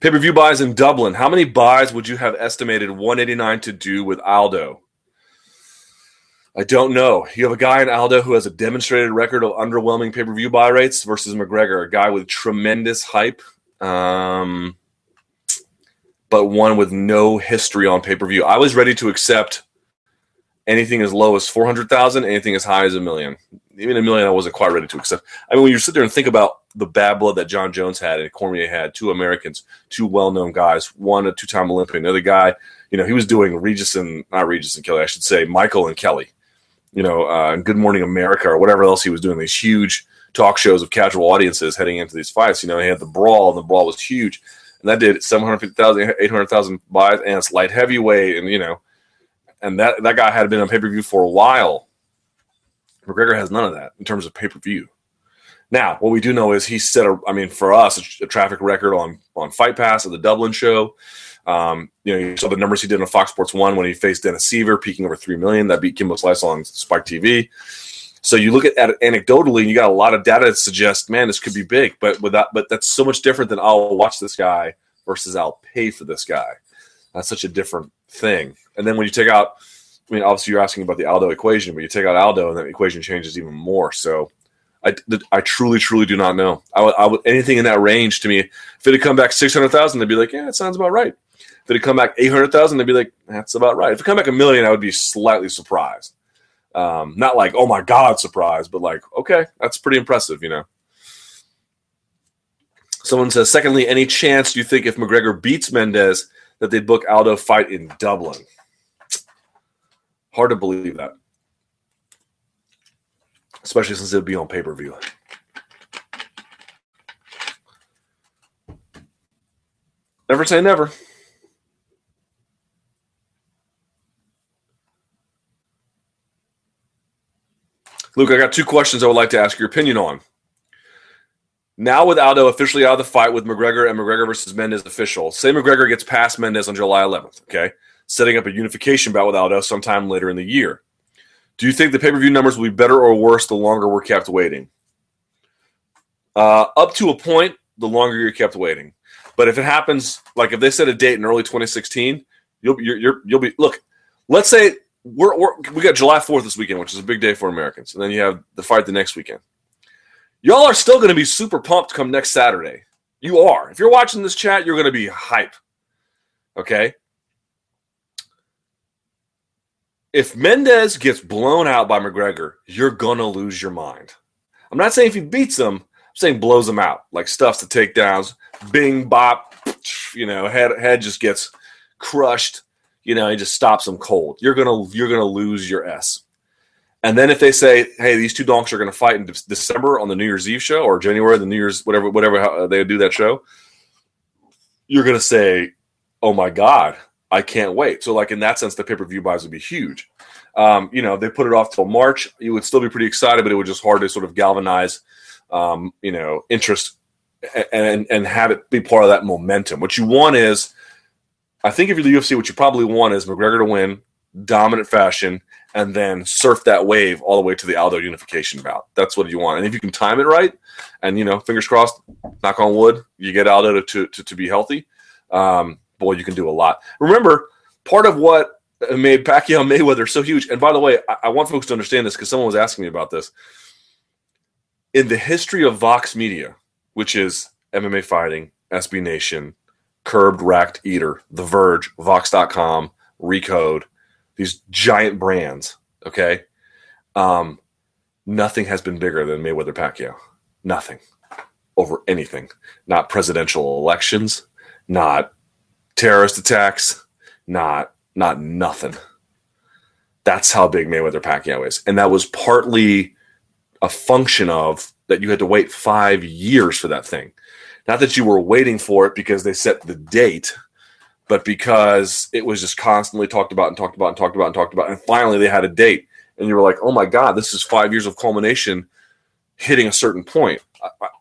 Pay per view buys in Dublin. How many buys would you have estimated 189 to do with Aldo? I don't know. You have a guy in Aldo who has a demonstrated record of underwhelming pay per view buy rates versus McGregor, a guy with tremendous hype, um, but one with no history on pay per view. I was ready to accept anything as low as 400,000, anything as high as a million. Even a million, I wasn't quite ready to accept. I mean, when you sit there and think about the bad blood that Jon Jones had and Cormier had, two Americans, two well known guys, one a two time Olympian, the other guy, you know, he was doing Regis and, not Regis and Kelly, I should say, Michael and Kelly you know, uh, Good Morning America or whatever else he was doing, these huge talk shows of casual audiences heading into these fights. You know, he had the brawl, and the brawl was huge. And that did 750,000, 800,000 buys, and it's light heavyweight, and, you know, and that, that guy had been on pay per view for a while. McGregor has none of that in terms of pay per view. Now, what we do know is he set a, I mean, for us, a, a traffic record on on Fight Pass at the Dublin show. Um, you know, you saw the numbers he did on Fox Sports One when he faced Dennis Siver, peaking over three million. That beat Kimbo Slice on Spike TV. So you look at, at it anecdotally, and you got a lot of data that suggests, man, this could be big. But without, but that's so much different than I'll watch this guy versus I'll pay for this guy. That's such a different thing. And then when you take out, I mean, obviously you're asking about the Aldo equation, but you take out Aldo, and that equation changes even more. So I, I truly, truly do not know. I would, I would anything in that range to me. If it had come back six hundred thousand, they'd be like, yeah, it sounds about right. If it come back 800,000, they'd be like, that's about right. If it come back a million, I would be slightly surprised. Um, not like, oh my God, surprised, but like, okay, that's pretty impressive, you know. Someone says, secondly, any chance you think if McGregor beats Mendes that they'd book Aldo fight in Dublin? Hard to believe that. Especially since it'd be on pay per view. Never say never. Luke, I got two questions I would like to ask your opinion on. Now, with Aldo officially out of the fight with McGregor and McGregor versus Mendes official, say McGregor gets past Mendes on July 11th, okay, setting up a unification bout with Aldo sometime later in the year. Do you think the pay per view numbers will be better or worse the longer we're kept waiting? Uh, up to a point, the longer you're kept waiting. But if it happens, like if they set a date in early 2016, you'll you're, you're you'll be look. Let's say we're, we're we got July 4th this weekend, which is a big day for Americans, and then you have the fight the next weekend. Y'all are still going to be super pumped come next Saturday. You are. If you're watching this chat, you're going to be hype. Okay. If Mendes gets blown out by McGregor, you're going to lose your mind. I'm not saying if he beats him, I'm saying blows him out, like stuffs the takedowns, bing, bop, you know, head, head just gets crushed you know, he just stops them cold. You're gonna you're gonna lose your S. And then if they say, "Hey, these two donks are going to fight in December on the New Year's Eve show or January, the New Year's whatever whatever they do that show," you're going to say, "Oh my God, I can't wait." So, like in that sense, the pay per view buys would be huge. Um, you know, they put it off till March. You would still be pretty excited, but it would just hard to sort of galvanize, um, you know, interest and, and and have it be part of that momentum. What you want is I think if you're the UFC, what you probably want is McGregor to win, dominant fashion, and then surf that wave all the way to the Aldo unification bout. That's what you want. And if you can time it right, and you know, fingers crossed, knock on wood, you get Aldo to to, to be healthy. Um, boy, you can do a lot. Remember, part of what made Pacquiao Mayweather so huge. And by the way, I, I want folks to understand this because someone was asking me about this. In the history of Vox Media, which is MMA Fighting, SB Nation, Curbed, Racked, Eater, The Verge, Vox.com, Recode, these giant brands, okay? Um, nothing has been bigger than Mayweather Pacquiao. Nothing. Over anything. Not presidential elections, not terrorist attacks, not not nothing. That's how big Mayweather Pacquiao is. And that was partly a function of that you had to wait five years for that thing. Not that you were waiting for it because they set the date, but because it was just constantly talked about and talked about and talked about and talked about. And finally they had a date. And you were like, oh my God, this is five years of culmination hitting a certain point.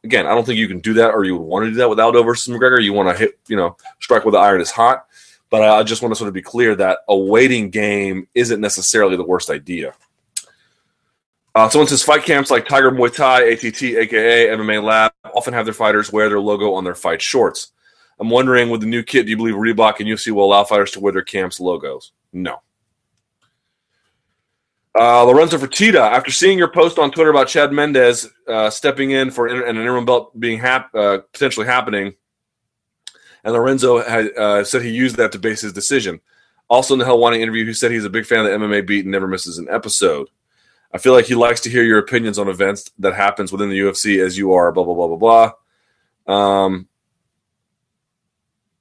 Again, I don't think you can do that or you would want to do that with Aldo versus McGregor. You want to hit, you know, strike with the iron is hot. But I just want to sort of be clear that a waiting game isn't necessarily the worst idea. Uh, someone says fight camps like Tiger Muay Thai, ATT, aka MMA Lab, often have their fighters wear their logo on their fight shorts. I'm wondering, with the new kit, do you believe Reebok and UFC will allow fighters to wear their camps logos? No. Uh, Lorenzo Fertitta, after seeing your post on Twitter about Chad Mendes uh, stepping in for an, an interim belt being hap- uh, potentially happening, and Lorenzo had uh, said he used that to base his decision. Also, in the Helwani interview, he said he's a big fan of the MMA beat and never misses an episode. I feel like he likes to hear your opinions on events that happens within the UFC as you are, blah, blah, blah, blah, blah. Um,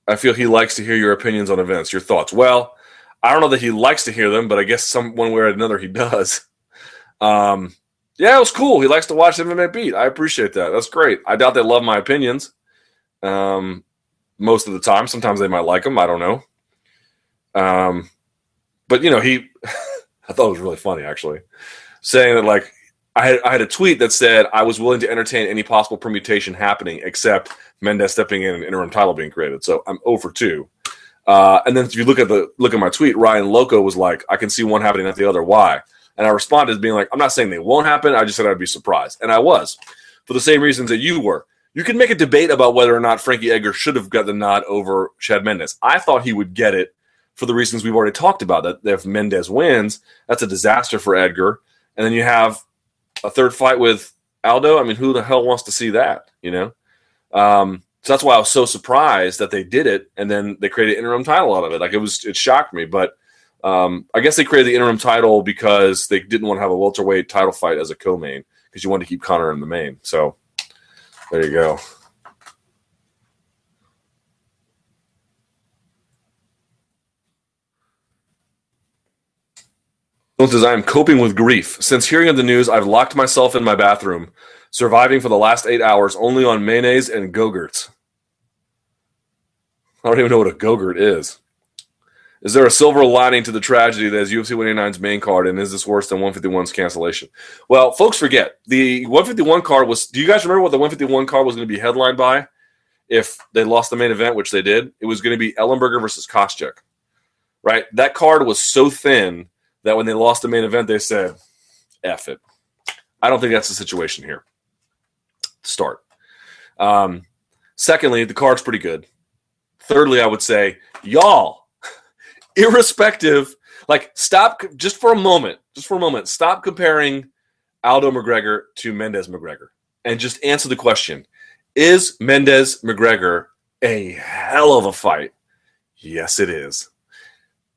I feel he likes to hear your opinions on events, your thoughts. Well, I don't know that he likes to hear them, but I guess some one way or another he does. Um, yeah, it was cool. He likes to watch MMA beat. I appreciate that. That's great. I doubt they love my opinions. Um, most of the time. Sometimes they might like them. I don't know. Um, but you know, he, I thought it was really funny actually, saying that like I had I had a tweet that said I was willing to entertain any possible permutation happening except Mendes stepping in and interim title being created. So I'm over two. Uh, and then if you look at the look at my tweet, Ryan Loco was like, I can see one happening at the other. Why? And I responded as being like, I'm not saying they won't happen. I just said I'd be surprised, and I was for the same reasons that you were. You can make a debate about whether or not Frankie Edgar should have got the nod over Chad Mendes. I thought he would get it for the reasons we've already talked about. That if Mendes wins, that's a disaster for Edgar. And then you have a third fight with Aldo. I mean, who the hell wants to see that? You know. Um, so that's why I was so surprised that they did it, and then they created interim title out of it. Like it was, it shocked me. But um, I guess they created the interim title because they didn't want to have a welterweight title fight as a co-main because you wanted to keep Conor in the main. So there you go. Says, I am coping with grief. Since hearing of the news, I've locked myself in my bathroom, surviving for the last eight hours only on mayonnaise and Go-Gurts. I don't even know what a Go-Gurt is. Is there a silver lining to the tragedy that is UFC 189's main card, and is this worse than 151's cancellation? Well, folks forget the 151 card was. Do you guys remember what the 151 card was going to be headlined by? If they lost the main event, which they did, it was going to be Ellenberger versus Koscheck. Right, that card was so thin that when they lost the main event, they said, "F it." I don't think that's the situation here. Start. Um, secondly, the card's pretty good. Thirdly, I would say, y'all irrespective, like stop just for a moment, just for a moment, stop comparing Aldo McGregor to Mendes McGregor and just answer the question Is Mendes McGregor a hell of a fight? Yes, it is.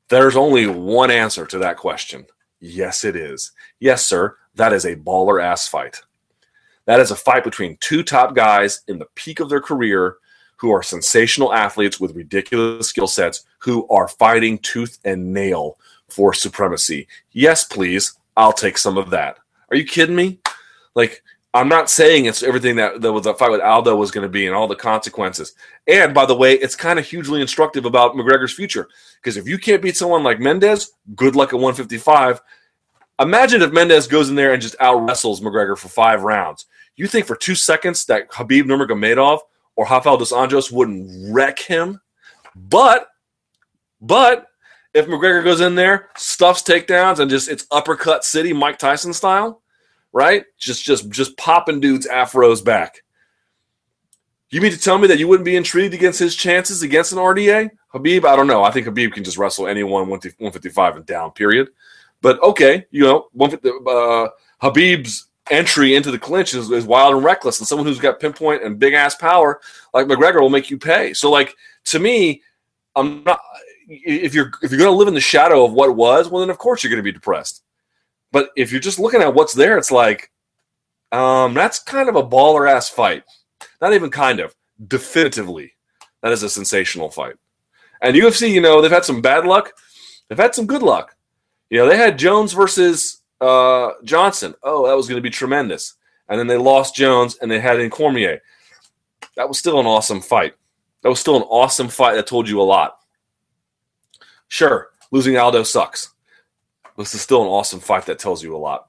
There's only one answer to that question. Yes, it is. Yes, sir, that is a baller ass fight. That is a fight between two top guys in the peak of their career who are sensational athletes with ridiculous skill sets who are fighting tooth and nail for supremacy. Yes, please. I'll take some of that. Are you kidding me? Like, I'm not saying it's everything that, that was a fight with Aldo was going to be and all the consequences. And by the way, it's kind of hugely instructive about McGregor's future because if you can't beat someone like Mendes, good luck at 155. Imagine if Mendes goes in there and just out wrestles McGregor for five rounds. You think for two seconds that Khabib Nurmagomedov or Rafael dos Anjos wouldn't wreck him. But, but if McGregor goes in there, stuffs takedowns, and just it's uppercut city, Mike Tyson style, right? Just just just popping dudes afros back. You mean to tell me that you wouldn't be intrigued against his chances against an RDA? Khabib, I don't know. I think Khabib can just wrestle anyone 155 and down, period. But okay, you know, uh, Khabib's entry into the clinch is, is, wild and reckless, and someone who's got pinpoint and big ass power like McGregor will make you pay. So, like to me, I'm not. If you're if you're going to live in the shadow of what was, well, then of course you're going to be depressed. But if you're just looking at what's there, it's like, um, that's kind of a baller ass fight. Not even kind of, definitively, that is a sensational fight. And UFC, you know, they've had some bad luck, they've had some good luck. You know, they had Jones versus uh, Johnson. Oh, that was going to be tremendous. And then they lost Jones and they had in Cormier. That was still an awesome fight. That was still an awesome fight that told you a lot. Sure, losing Aldo sucks. This is still an awesome fight that tells you a lot.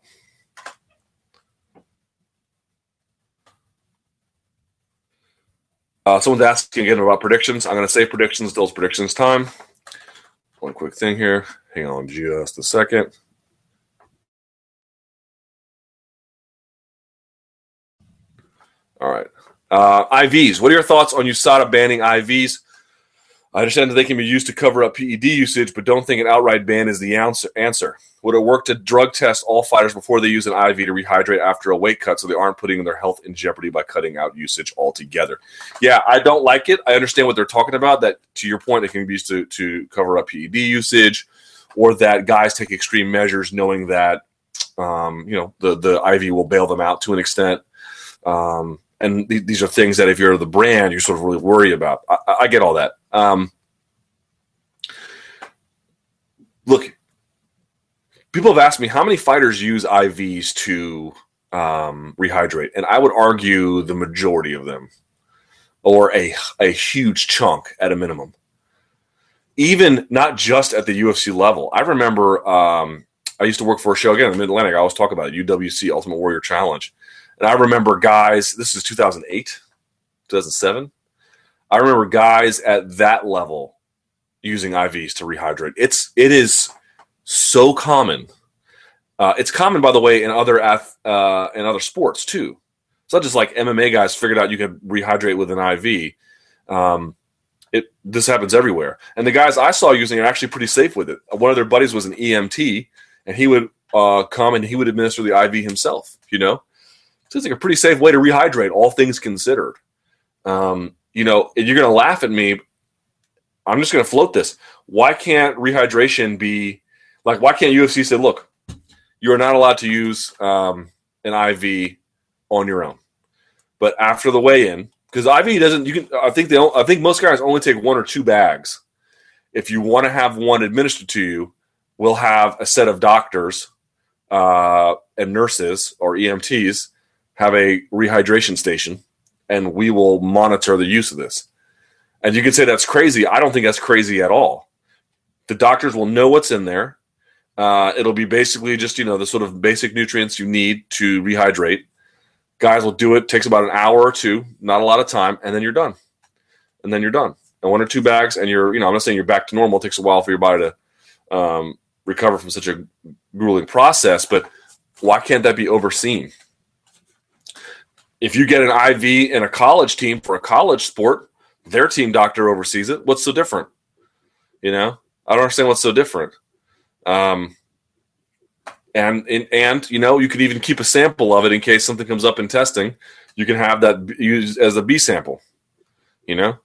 Uh, someone's asking again about predictions. I'm going to say predictions until it's predictions time. One quick thing here. Hang on just a second. All right. Uh, IVs. What are your thoughts on USADA banning IVs? I understand that they can be used to cover up PED usage, but don't think an outright ban is the answer. Would it work to drug test all fighters before they use an IV to rehydrate after a weight cut so they aren't putting their health in jeopardy by cutting out usage altogether? Yeah, I don't like it. I understand what they're talking about. That, to your point, it can be used to, to cover up PED usage, or that guys take extreme measures knowing that um, you know the the IV will bail them out to an extent. Um, and th- these are things that if you're the brand, you sort of really worry about. I, I get all that. Um, look, people have asked me how many fighters use IVs to um, rehydrate, and I would argue the majority of them, or a a huge chunk at a minimum. Even not just at the UFC level. I remember um, I used to work for a show again in the Mid Atlantic. I always talk about it, UWC Ultimate Warrior Challenge, and I remember guys. This is 2008, 2007. I remember guys at that level using IVs to rehydrate. It's it is so common. Uh, it's common, by the way, in other uh, in other sports too. It's not just like MMA guys figured out you could rehydrate with an IV. Um, it this happens everywhere, and the guys I saw using it are actually pretty safe with it. One of their buddies was an EMT, and he would uh, come and he would administer the IV himself. You know, so it's like a pretty safe way to rehydrate, all things considered. Um, you know, you're going to laugh at me. I'm just going to float this. Why can't rehydration be like? Why can't UFC say, look, you are not allowed to use um, an IV on your own, but after the weigh-in, because IV doesn't. You can. I think they. I think most guys only take one or two bags. If you want to have one administered to you, we'll have a set of doctors uh, and nurses or EMTs have a rehydration station and we will monitor the use of this. And you can say that's crazy. I don't think that's crazy at all. The doctors will know what's in there. Uh, it'll be basically just you know the sort of basic nutrients you need to rehydrate. Guys will do it. Takes about an hour or two, not a lot of time, and then you're done. And then you're done. And one or two bags, and you're you know I'm not saying you're back to normal. It takes a while for your body to um, recover from such a grueling process, but why can't that be overseen? If you get an IV in a college team for a college sport, their team doctor oversees it. What's so different? You know, I don't understand what's so different. Um, and, and and you know, you could even keep a sample of it in case something comes up in testing. You can have that used as a B sample. You know,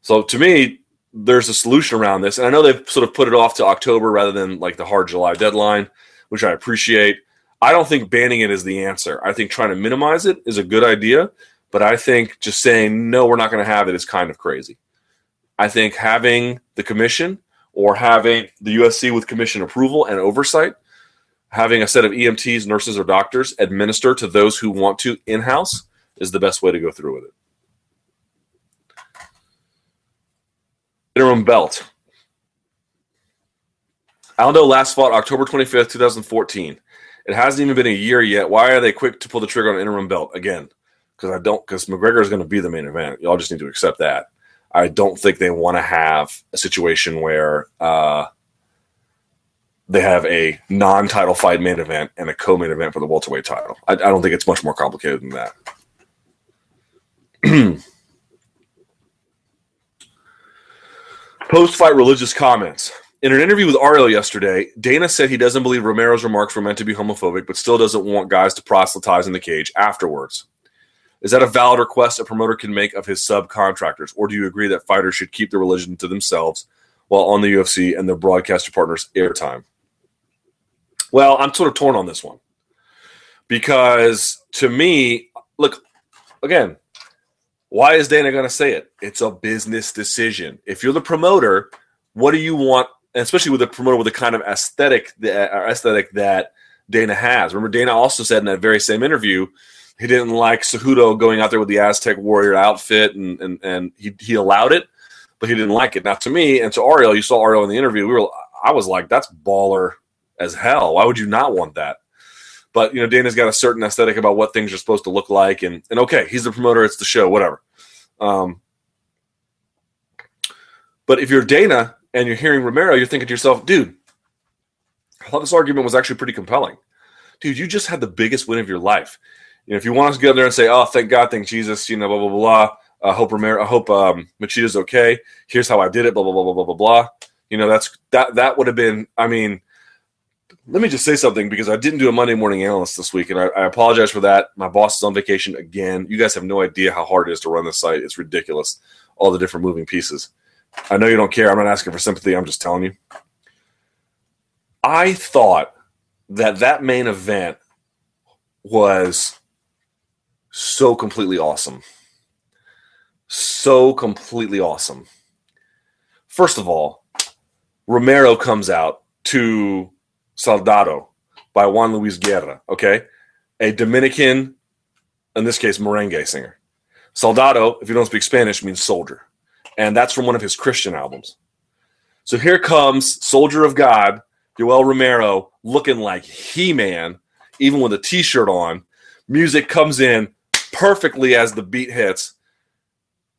so to me, there's a solution around this, and I know they've sort of put it off to October rather than like the hard July deadline, which I appreciate. I don't think banning it is the answer. I think trying to minimize it is a good idea, but I think just saying no, we're not going to have it is kind of crazy. I think having the commission or having the USC with commission approval and oversight, having a set of EMTs, nurses, or doctors administer to those who want to in house is the best way to go through with it. Interim belt. Aldo last fought October 25th, 2014. It hasn't even been a year yet. Why are they quick to pull the trigger on an interim belt again? Because I don't. Because McGregor is going to be the main event. Y'all just need to accept that. I don't think they want to have a situation where uh, they have a non-title fight main event and a co-main event for the welterweight title. I, I don't think it's much more complicated than that. Post-fight religious comments. In an interview with Ariel yesterday, Dana said he doesn't believe Romero's remarks were meant to be homophobic, but still doesn't want guys to proselytize in the cage afterwards. Is that a valid request a promoter can make of his subcontractors, or do you agree that fighters should keep their religion to themselves while on the UFC and their broadcaster partners' airtime? Well, I'm sort of torn on this one because to me, look, again, why is Dana going to say it? It's a business decision. If you're the promoter, what do you want? And especially with a promoter with the kind of aesthetic that, aesthetic that Dana has. Remember, Dana also said in that very same interview he didn't like Cejudo going out there with the Aztec warrior outfit, and and and he he allowed it, but he didn't like it. Now, to me and to Ariel, you saw Ariel in the interview. We were, I was like, that's baller as hell. Why would you not want that? But you know, Dana's got a certain aesthetic about what things are supposed to look like, and and okay, he's the promoter, it's the show, whatever. Um, but if you're Dana and you're hearing Romero, you're thinking to yourself, dude, I thought this argument was actually pretty compelling. Dude, you just had the biggest win of your life you know, if you want us to go there and say, "Oh, thank God, thank Jesus," you know, blah blah blah. blah. I hope Romero, I hope um, Machida's okay. Here's how I did it. Blah blah blah blah blah blah blah. You know, that's that. That would have been. I mean, let me just say something because I didn't do a Monday morning analyst this week, and I, I apologize for that. My boss is on vacation again. You guys have no idea how hard it is to run this site. It's ridiculous. All the different moving pieces. I know you don't care. I'm not asking for sympathy. I'm just telling you. I thought that that main event was so completely awesome. So completely awesome. First of all, Romero comes out to Soldado by Juan Luis Guerra, okay? A Dominican, in this case, merengue singer. Soldado, if you don't speak Spanish, means soldier. And that's from one of his Christian albums. So here comes Soldier of God, Yoel Romero, looking like He Man, even with a t shirt on. Music comes in, perfectly as the beat hits.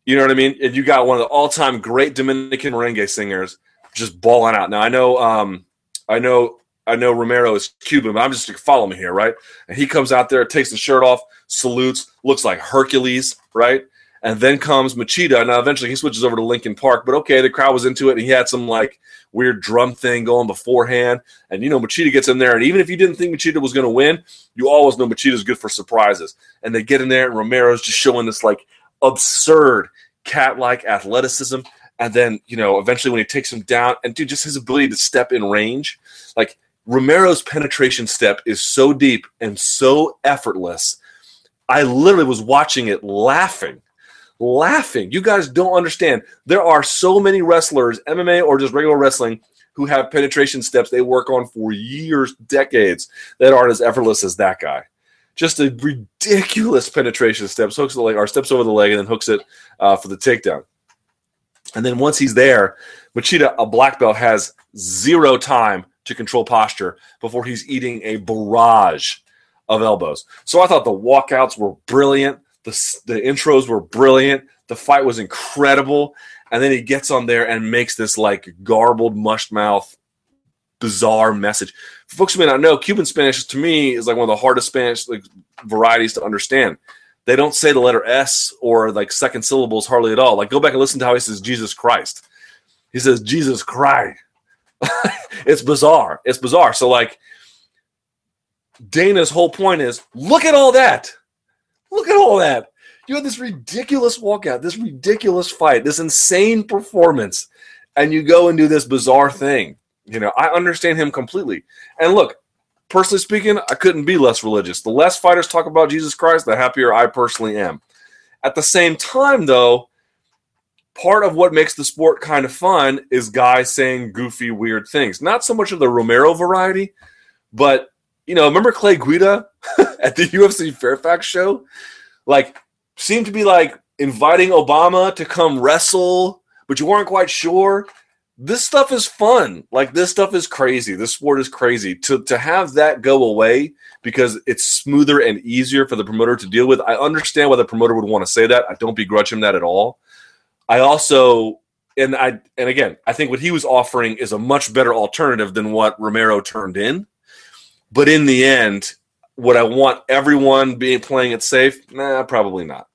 You know what I mean? And you got one of the all-time great Dominican merengue singers just balling out. Now I know, um, I know, I know Romero is Cuban, but I'm just follow me here, right? And he comes out there, takes the shirt off, salutes, looks like Hercules, right? And then comes Machida. Now eventually he switches over to Linkin Park, but okay, the crowd was into it, and he had some like weird drum thing going beforehand. And you know, Machida gets in there, and even if you didn't think Machida was going to win, you always know Machida's good for surprises. And they get in there, and Romero's just showing this like absurd cat-like athleticism. And then you know, eventually when he takes him down, and dude, just his ability to step in range, like Romero's penetration step is so deep and so effortless. I literally was watching it laughing laughing. You guys don't understand. There are so many wrestlers, MMA or just regular wrestling, who have penetration steps they work on for years, decades, that aren't as effortless as that guy. Just a ridiculous penetration steps, hooks the leg, or steps over the leg, and then hooks it uh, for the takedown. And then once he's there, Machida, a black belt, has zero time to control posture before he's eating a barrage of elbows. So I thought the walkouts were brilliant. The, the intros were brilliant. The fight was incredible. And then he gets on there and makes this like garbled, mushed mouth, bizarre message. For folks who may not know, Cuban Spanish to me is like one of the hardest Spanish like varieties to understand. They don't say the letter S or like second syllables hardly at all. Like go back and listen to how he says Jesus Christ. He says Jesus Christ. it's bizarre. It's bizarre. So like Dana's whole point is look at all that. Look at all that. You had this ridiculous walkout, this ridiculous fight, this insane performance, and you go and do this bizarre thing. You know, I understand him completely. And look, personally speaking, I couldn't be less religious. The less fighters talk about Jesus Christ, the happier I personally am. At the same time, though, part of what makes the sport kind of fun is guys saying goofy, weird things. Not so much of the Romero variety, but you know, remember Clay Guida at the UFC Fairfax show? Like, seemed to be like inviting Obama to come wrestle, but you weren't quite sure. This stuff is fun. Like this stuff is crazy. This sport is crazy. To to have that go away because it's smoother and easier for the promoter to deal with. I understand why the promoter would want to say that. I don't begrudge him that at all. I also and I and again, I think what he was offering is a much better alternative than what Romero turned in. But in the end, would I want everyone being playing it safe? Nah, probably not.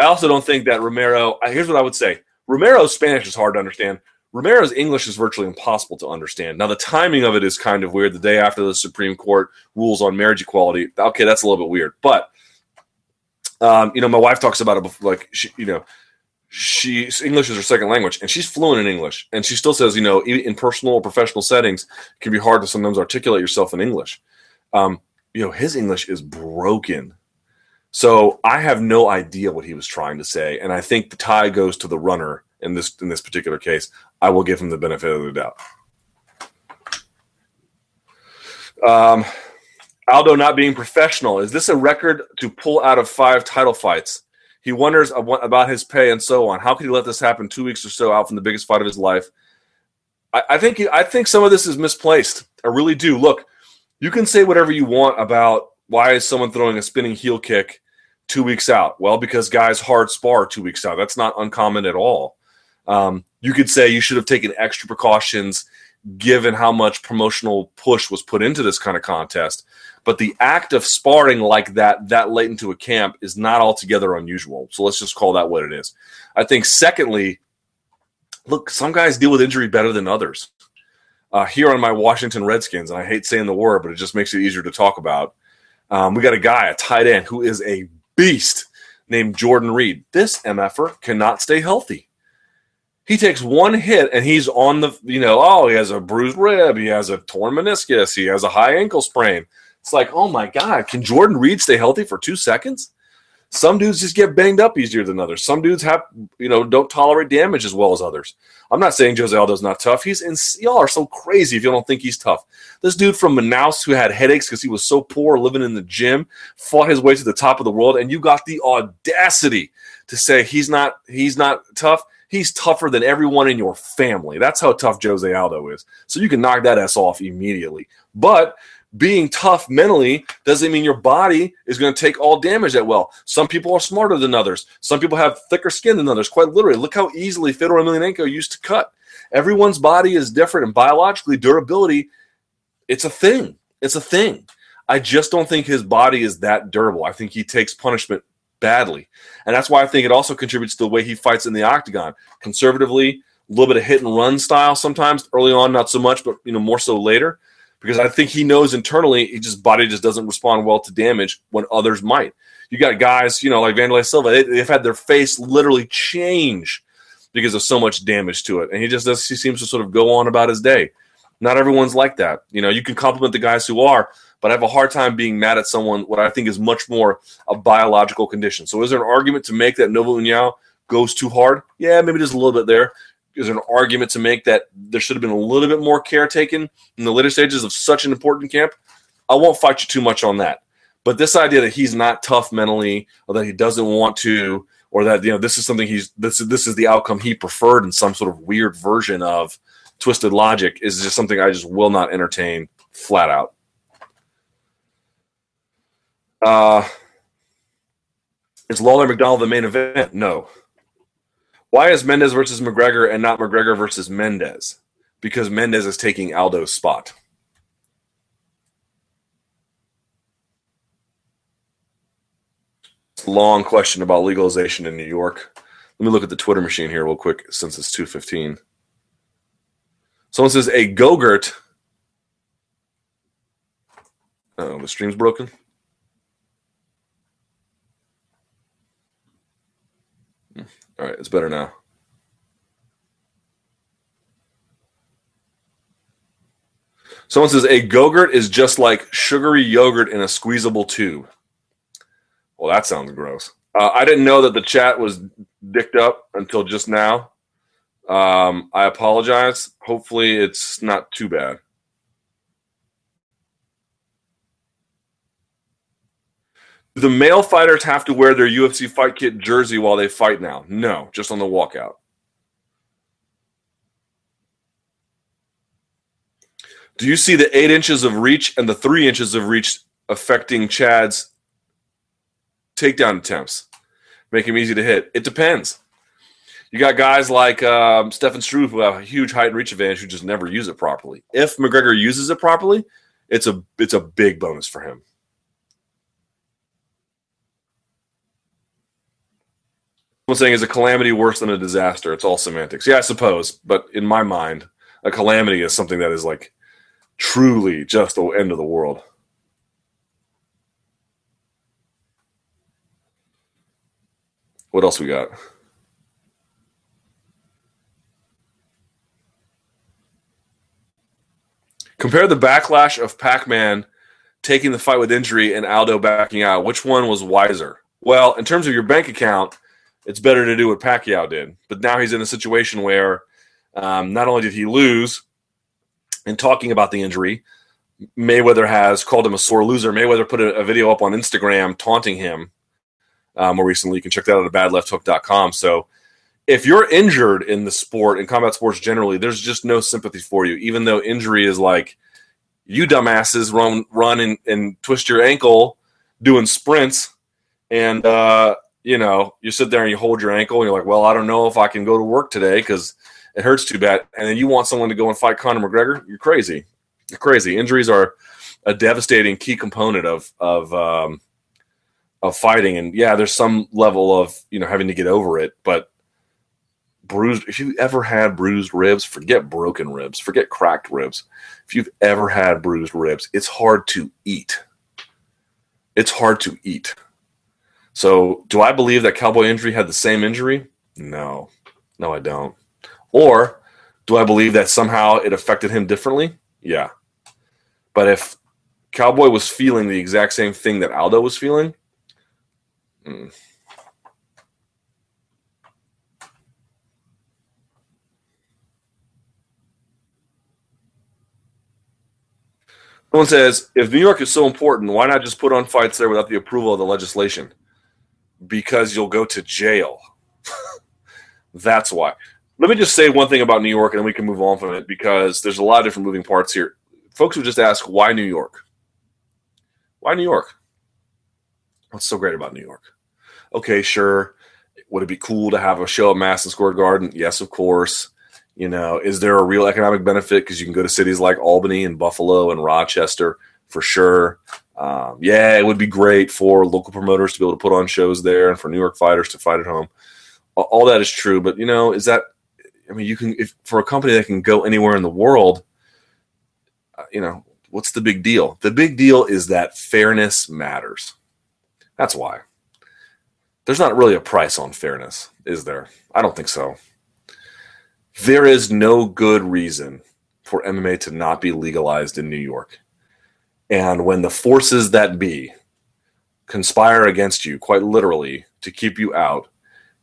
I also don't think that Romero. Here's what I would say: Romero's Spanish is hard to understand. Romero's English is virtually impossible to understand. Now, the timing of it is kind of weird. The day after the Supreme Court rules on marriage equality, okay, that's a little bit weird. But um, you know, my wife talks about it before, like she, you know, she English is her second language, and she's fluent in English. And she still says, you know, in personal or professional settings, it can be hard to sometimes articulate yourself in English. Um, you know, his English is broken. So I have no idea what he was trying to say, and I think the tie goes to the runner in this in this particular case. I will give him the benefit of the doubt. Um, Aldo not being professional is this a record to pull out of five title fights? He wonders about his pay and so on. How could he let this happen two weeks or so out from the biggest fight of his life? I, I think I think some of this is misplaced. I really do. Look, you can say whatever you want about why is someone throwing a spinning heel kick two weeks out. Well, because guys hard spar two weeks out. That's not uncommon at all. Um, you could say you should have taken extra precautions given how much promotional push was put into this kind of contest. But the act of sparring like that, that late into a camp, is not altogether unusual. So let's just call that what it is. I think, secondly, look, some guys deal with injury better than others. Uh, here on my Washington Redskins, and I hate saying the word, but it just makes it easier to talk about. Um, we got a guy, a tight end, who is a beast named Jordan Reed. This MFer cannot stay healthy. He takes one hit and he's on the, you know, oh, he has a bruised rib, he has a torn meniscus, he has a high ankle sprain. It's like, oh my God, can Jordan Reed stay healthy for two seconds? Some dudes just get banged up easier than others. Some dudes have, you know, don't tolerate damage as well as others. I'm not saying Jose Aldo's not tough. He's in, y'all are so crazy if you don't think he's tough. This dude from Manaus who had headaches because he was so poor living in the gym fought his way to the top of the world, and you got the audacity to say he's not he's not tough. He's tougher than everyone in your family. That's how tough Jose Aldo is. So you can knock that s off immediately. But being tough mentally doesn't mean your body is going to take all damage that well. Some people are smarter than others. Some people have thicker skin than others. Quite literally, look how easily Fedor Emelianenko used to cut. Everyone's body is different, and biologically, durability, it's a thing. It's a thing. I just don't think his body is that durable. I think he takes punishment badly, and that's why I think it also contributes to the way he fights in the octagon. Conservatively, a little bit of hit and run style sometimes. Early on, not so much, but you know more so later because I think he knows internally he just body just doesn't respond well to damage when others might. You got guys, you know, like Wanderlei Silva, they, have had their face literally change because of so much damage to it, and he just does. He seems to sort of go on about his day. Not everyone's like that. You know, you can compliment the guys who are, but I have a hard time being mad at someone what I think is much more a biological condition. So, is there an argument to make that Nova União goes too hard? Yeah, maybe just a little bit there is there an argument to make that there should have been a little bit more care taken in the later stages of such an important camp? I won't fight you too much on that. But this idea that he's not tough mentally or that he doesn't want to or that you know this is something he's this this is the outcome he preferred in some sort of weird version of twisted logic is just something I just will not entertain flat out. Uh, is Lawler MacDonald the main event? No. Why is Mendes versus McGregor and not McGregor versus Mendes? Because Mendes is taking Aldo's spot. Long question about legalization in New York. Let me look at the Twitter machine here real quick since it's 215. Someone says a Gogurt. Oh, the stream's broken. All right, it's better now. Someone says a Gogurt is just like sugary yogurt in a squeezable tube. Well, that sounds gross. Uh, I didn't know that the chat was dicked up until just now. Um, I apologize. Hopefully, it's not too bad. Do the male fighters have to wear their UFC fight kit jersey while they fight now? No, just on the walkout. Do you see the eight inches of reach and the three inches of reach affecting Chad's takedown attempts? Make him easy to hit. It depends. You got guys like um, Stefan Struve who have a huge height and reach advantage who just never use it properly. If McGregor uses it properly, it's a it's a big bonus for him. I'm saying is a calamity worse than a disaster. It's all semantics. Yeah, I suppose, but in my mind, a calamity is something that is like truly just the end of the world. What else we got? Compare the backlash of Pac Man taking the fight with injury and Aldo backing out. Which one was wiser? Well, in terms of your bank account, it's better to do what Pacquiao did. But now he's in a situation where um, not only did he lose, in talking about the injury, Mayweather has called him a sore loser. Mayweather put a, a video up on Instagram taunting him um, more recently. You can check that out at badlefthook.com. So if you're injured in the sport and combat sports generally, there's just no sympathy for you, even though injury is like you dumbasses run run and, and twist your ankle doing sprints and uh, you know you sit there and you hold your ankle and you're like well i don't know if i can go to work today because it hurts too bad. And then you want someone to go and fight conor mcgregor? You're crazy. You're crazy. Injuries are a devastating key component of of um, of fighting. And yeah there's some level of you know having to get over it but bruised if you ever had bruised ribs forget broken ribs forget cracked ribs. If you've ever had bruised ribs it's hard to eat. It's hard to eat so do i believe that cowboy injury had the same injury? No. No i don't. Or do i believe that somehow it affected him differently? Yeah. But if cowboy was feeling the exact same thing that aldo was feeling mm, Someone says, if New York is so important, why not just put on fights there without the approval of the legislation? Because you'll go to jail. That's why. Let me just say one thing about New York and then we can move on from it because there's a lot of different moving parts here. Folks would just ask, why New York? Why New York? What's so great about New York? Okay, sure. Would it be cool to have a show at Madison Square Garden? Yes, of course. You know, is there a real economic benefit because you can go to cities like Albany and Buffalo and Rochester for sure? Um, yeah, it would be great for local promoters to be able to put on shows there and for New York fighters to fight at home. All that is true, but you know, is that? I mean, you can if for a company that can go anywhere in the world, uh, you know, what's the big deal? The big deal is that fairness matters. That's why. There's not really a price on fairness, is there? I don't think so. There is no good reason for MMA to not be legalized in New York. And when the forces that be conspire against you, quite literally, to keep you out,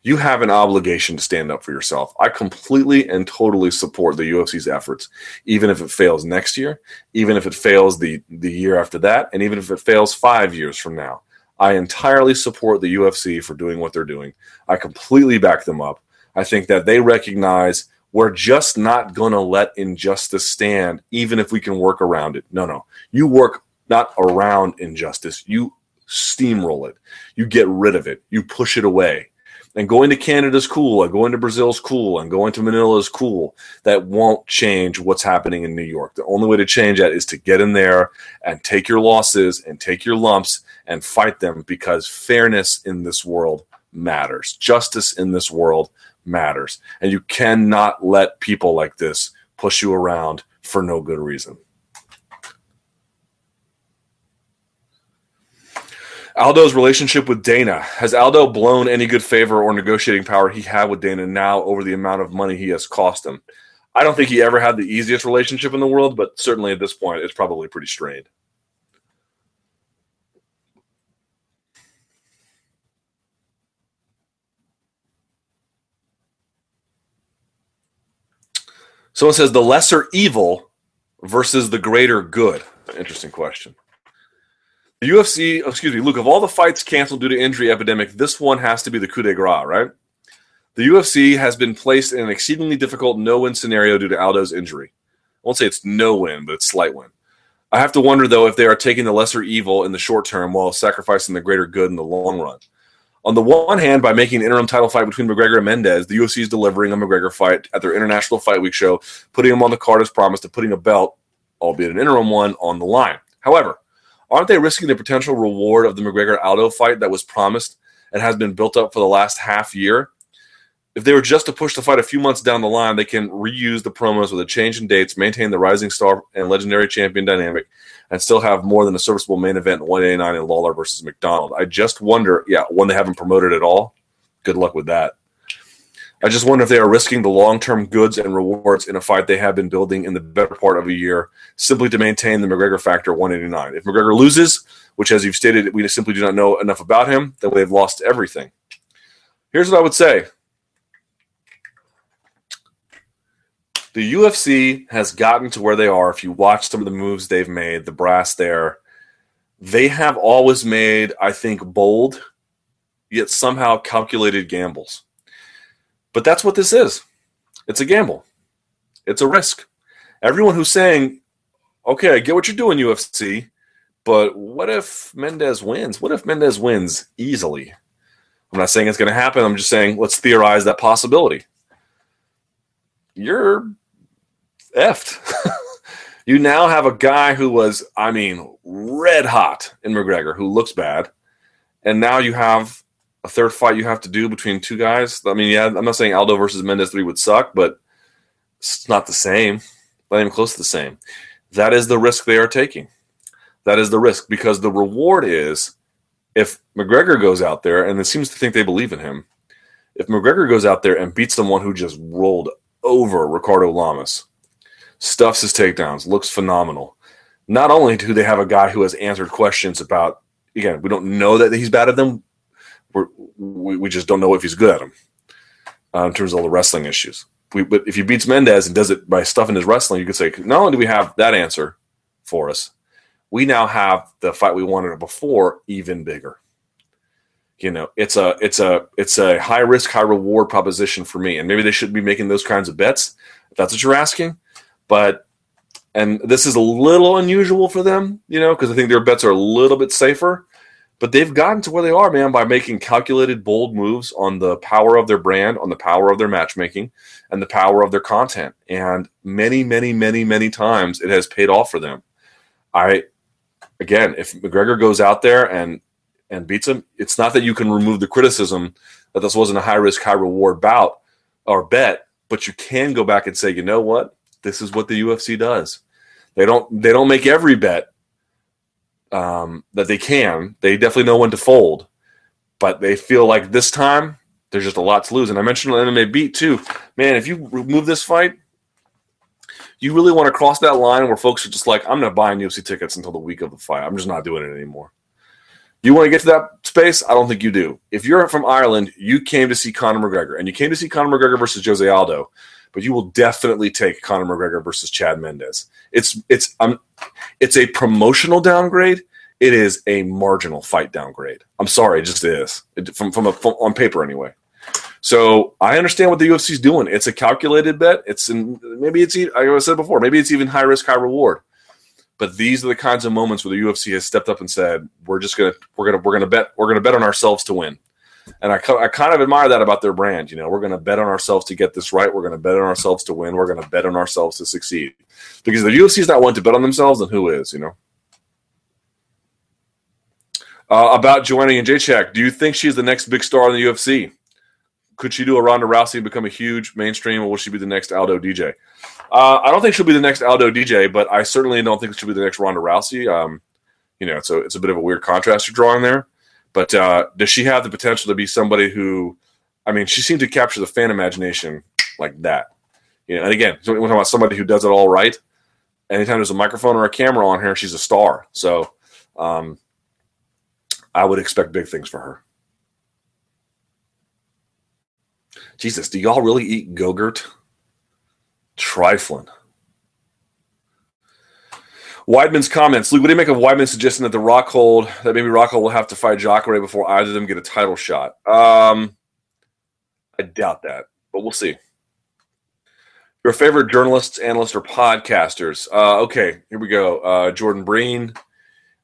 you have an obligation to stand up for yourself. I completely and totally support the UFC's efforts, even if it fails next year, even if it fails the, the year after that, and even if it fails five years from now. I entirely support the UFC for doing what they're doing. I completely back them up. I think that they recognize we're just not going to let injustice stand, even if we can work around it. No, no. You work not around injustice, you steamroll it, you get rid of it, you push it away. And going to Canada is cool, and going to Brazil is cool, and going to Manila is cool. That won't change what's happening in New York. The only way to change that is to get in there and take your losses and take your lumps and fight them because fairness in this world matters. Justice in this world matters. And you cannot let people like this push you around for no good reason. Aldo's relationship with Dana. Has Aldo blown any good favor or negotiating power he had with Dana now over the amount of money he has cost him? I don't think he ever had the easiest relationship in the world, but certainly at this point, it's probably pretty strained. Someone says the lesser evil versus the greater good. Interesting question. The UFC, oh, excuse me, Luke, of all the fights canceled due to injury epidemic, this one has to be the coup de grace, right? The UFC has been placed in an exceedingly difficult no win scenario due to Aldo's injury. I won't say it's no win, but it's slight win. I have to wonder, though, if they are taking the lesser evil in the short term while sacrificing the greater good in the long run. On the one hand, by making an interim title fight between McGregor and Mendes, the UFC is delivering a McGregor fight at their International Fight Week show, putting him on the card as promised and putting a belt, albeit an interim one, on the line. However, aren't they risking the potential reward of the McGregor Aldo fight that was promised and has been built up for the last half year? If they were just to push the fight a few months down the line, they can reuse the promos with a change in dates, maintain the rising star and legendary champion dynamic, and still have more than a serviceable main event in 189 in Lawler versus MacDonald. I just wonder, yeah, one they haven't promoted at all, good luck with that. I just wonder if they are risking the long term goods and rewards in a fight they have been building in the better part of a year simply to maintain the McGregor factor 189. If McGregor loses, which, as you've stated, we simply do not know enough about him, then they've lost everything. Here's what I would say the UFC has gotten to where they are. If you watch some of the moves they've made, the brass there, they have always made, I think, bold, yet somehow calculated gambles. But that's what this is it's a gamble, it's a risk. Everyone who's saying, okay, I get what you're doing, UFC, but what if Mendes wins? What if Mendes wins easily? I'm not saying it's going to happen. I'm just saying let's theorize that possibility. You're effed. you now have a guy who was, I mean, red hot in McGregor, who looks bad, and now you have a third fight you have to do between two guys. I mean, yeah, I'm not saying Aldo versus Mendes three would suck, but it's not the same. Not even close to the same. That is the risk they are taking. That is the risk because the reward is if McGregor goes out there and it seems to think they believe in him. If McGregor goes out there and beats someone who just rolled over Ricardo Lamas, stuffs his takedowns, looks phenomenal. Not only do they have a guy who has answered questions about, again, we don't know that he's bad at them. We we just don't know if he's good at them uh, in terms of all the wrestling issues. We, but if he beats Mendes and does it by stuffing his wrestling, you could say not only do we have that answer for us, we now have the fight we wanted before even bigger. You know, it's a it's a it's a high risk, high reward proposition for me, and maybe they shouldn't be making those kinds of bets. If that's what you're asking, but and this is a little unusual for them, you know, because I think their bets are a little bit safer. But they've gotten to where they are, man, by making calculated, bold moves on the power of their brand, on the power of their matchmaking, and the power of their content. And many, many, many, many times it has paid off for them. I, again, if McGregor goes out there and and beats him, it's not that you can remove the criticism that this wasn't a high risk, high reward bout or bet, but you can go back and say, you know what? This is what the UFC does. They don't they don't make every bet um, that they can. They definitely know when to fold, but they feel like this time there's just a lot to lose. And I mentioned MMA beat too. Man, if you remove this fight, you really want to cross that line where folks are just like, I'm not buying UFC tickets until the week of the fight. I'm just not doing it anymore. You want to get to that space? I don't think you do. If you're from Ireland, you came to see Conor McGregor, and you came to see Conor McGregor versus Jose Aldo but you will definitely take Conor McGregor versus Chad Mendes. It's it's um, it's a promotional downgrade. It is a marginal fight downgrade. I'm sorry, it just is it, from from, a, from on paper anyway. So I understand what the UFC is doing. It's a calculated bet. It's in, maybe it's like I said before. Maybe it's even high risk, high reward. But these are the kinds of moments where the UFC has stepped up and said, "We're just gonna we're gonna we're gonna bet we're gonna bet on ourselves to win." And I, I kind of admire that about their brand. You know, we're going to bet on ourselves to get this right. We're going to bet on ourselves to win. We're going to bet on ourselves to succeed. Because if the UFC is not one to bet on themselves, then who is? You know. Uh, about Joanna Jędrzejczyk, do you think she's the next big star in the UFC? Could she do a Ronda Rousey and become a huge mainstream, or will she be the next Aldo DJ? Uh, I don't think she'll be the next Aldo DJ, but I certainly don't think she'll be the next Ronda Rousey. Um, you know, so it's a bit of a weird contrast you're drawing there. But uh, does she have the potential to be somebody who, I mean, she seemed to capture the fan imagination like that. You know, and again, we're talking about somebody who does it all right. Anytime there's a microphone or a camera on her, she's a star. So um, I would expect big things for her. Jesus, do y'all really eat Gogurt? Trifling. Weidman's comments. Luke, what do you make of Weidman suggesting that the Rockhold that maybe Rockhold will have to fight Jacare before either of them get a title shot? Um, I doubt that, but we'll see. Your favorite journalists, analysts, or podcasters? Uh, okay, here we go. Uh, Jordan Breen.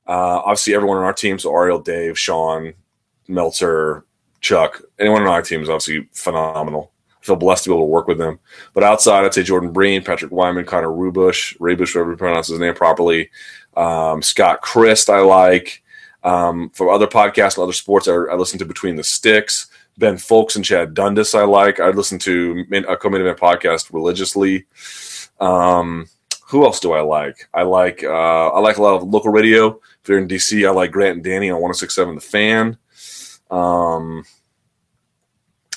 Uh, obviously, everyone on our team. So Ariel, Dave, Sean, Meltzer, Chuck. Anyone on our team is obviously phenomenal. Feel blessed to be able to work with them. But outside, I'd say Jordan Breen, Patrick Wyman, Connor Ruebusch, Raybush, whatever you pronounce his name properly. Um, Scott Christ, I like. Um, for other podcasts and other sports, I, I listen to Between the Sticks. Ben Fowlkes and Chad Dundas, I like. I listen to a co-main event podcast religiously. Um, who else do I like? I like uh, I like a lot of local radio. If you're in DC, I like Grant and Danny on 1067 The Fan. Um,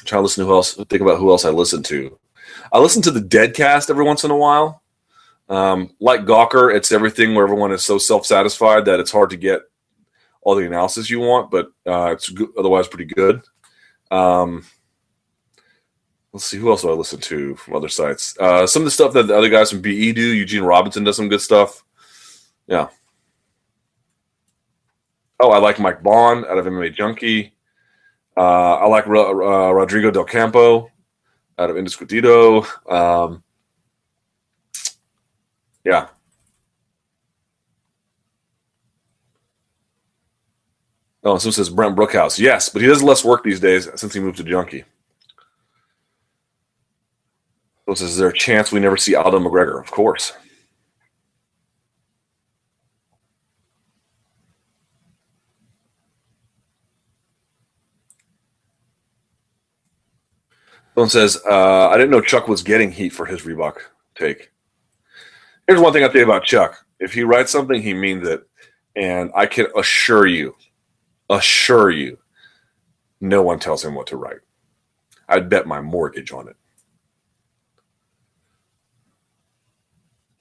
try to listen to who else. Think about who else I listen to. I listen to the Deadcast every once in a while. Um, like Gawker, it's everything where everyone is so self satisfied that it's hard to get all the analysis you want, but uh, it's otherwise pretty good. Um, let's see who else do I listen to from other sites. Uh, some of the stuff that the other guys from BE do. Eugene Robinson does some good stuff. Yeah. Oh, I like Mike Bond out of MMA Junkie. Uh, I like uh, Rodrigo Del Campo out of Indiscutido. Um, yeah. Oh, someone says Brent Brookhouse. Yes, but he does less work these days since he moved to Junkie. So says, is there a chance we never see Aldo McGregor? Of course. Someone says, uh, I didn't know Chuck was getting heat for his Reebok take. Here's one thing I think about Chuck. If he writes something, he means it. And I can assure you, assure you, no one tells him what to write. I'd bet my mortgage on it.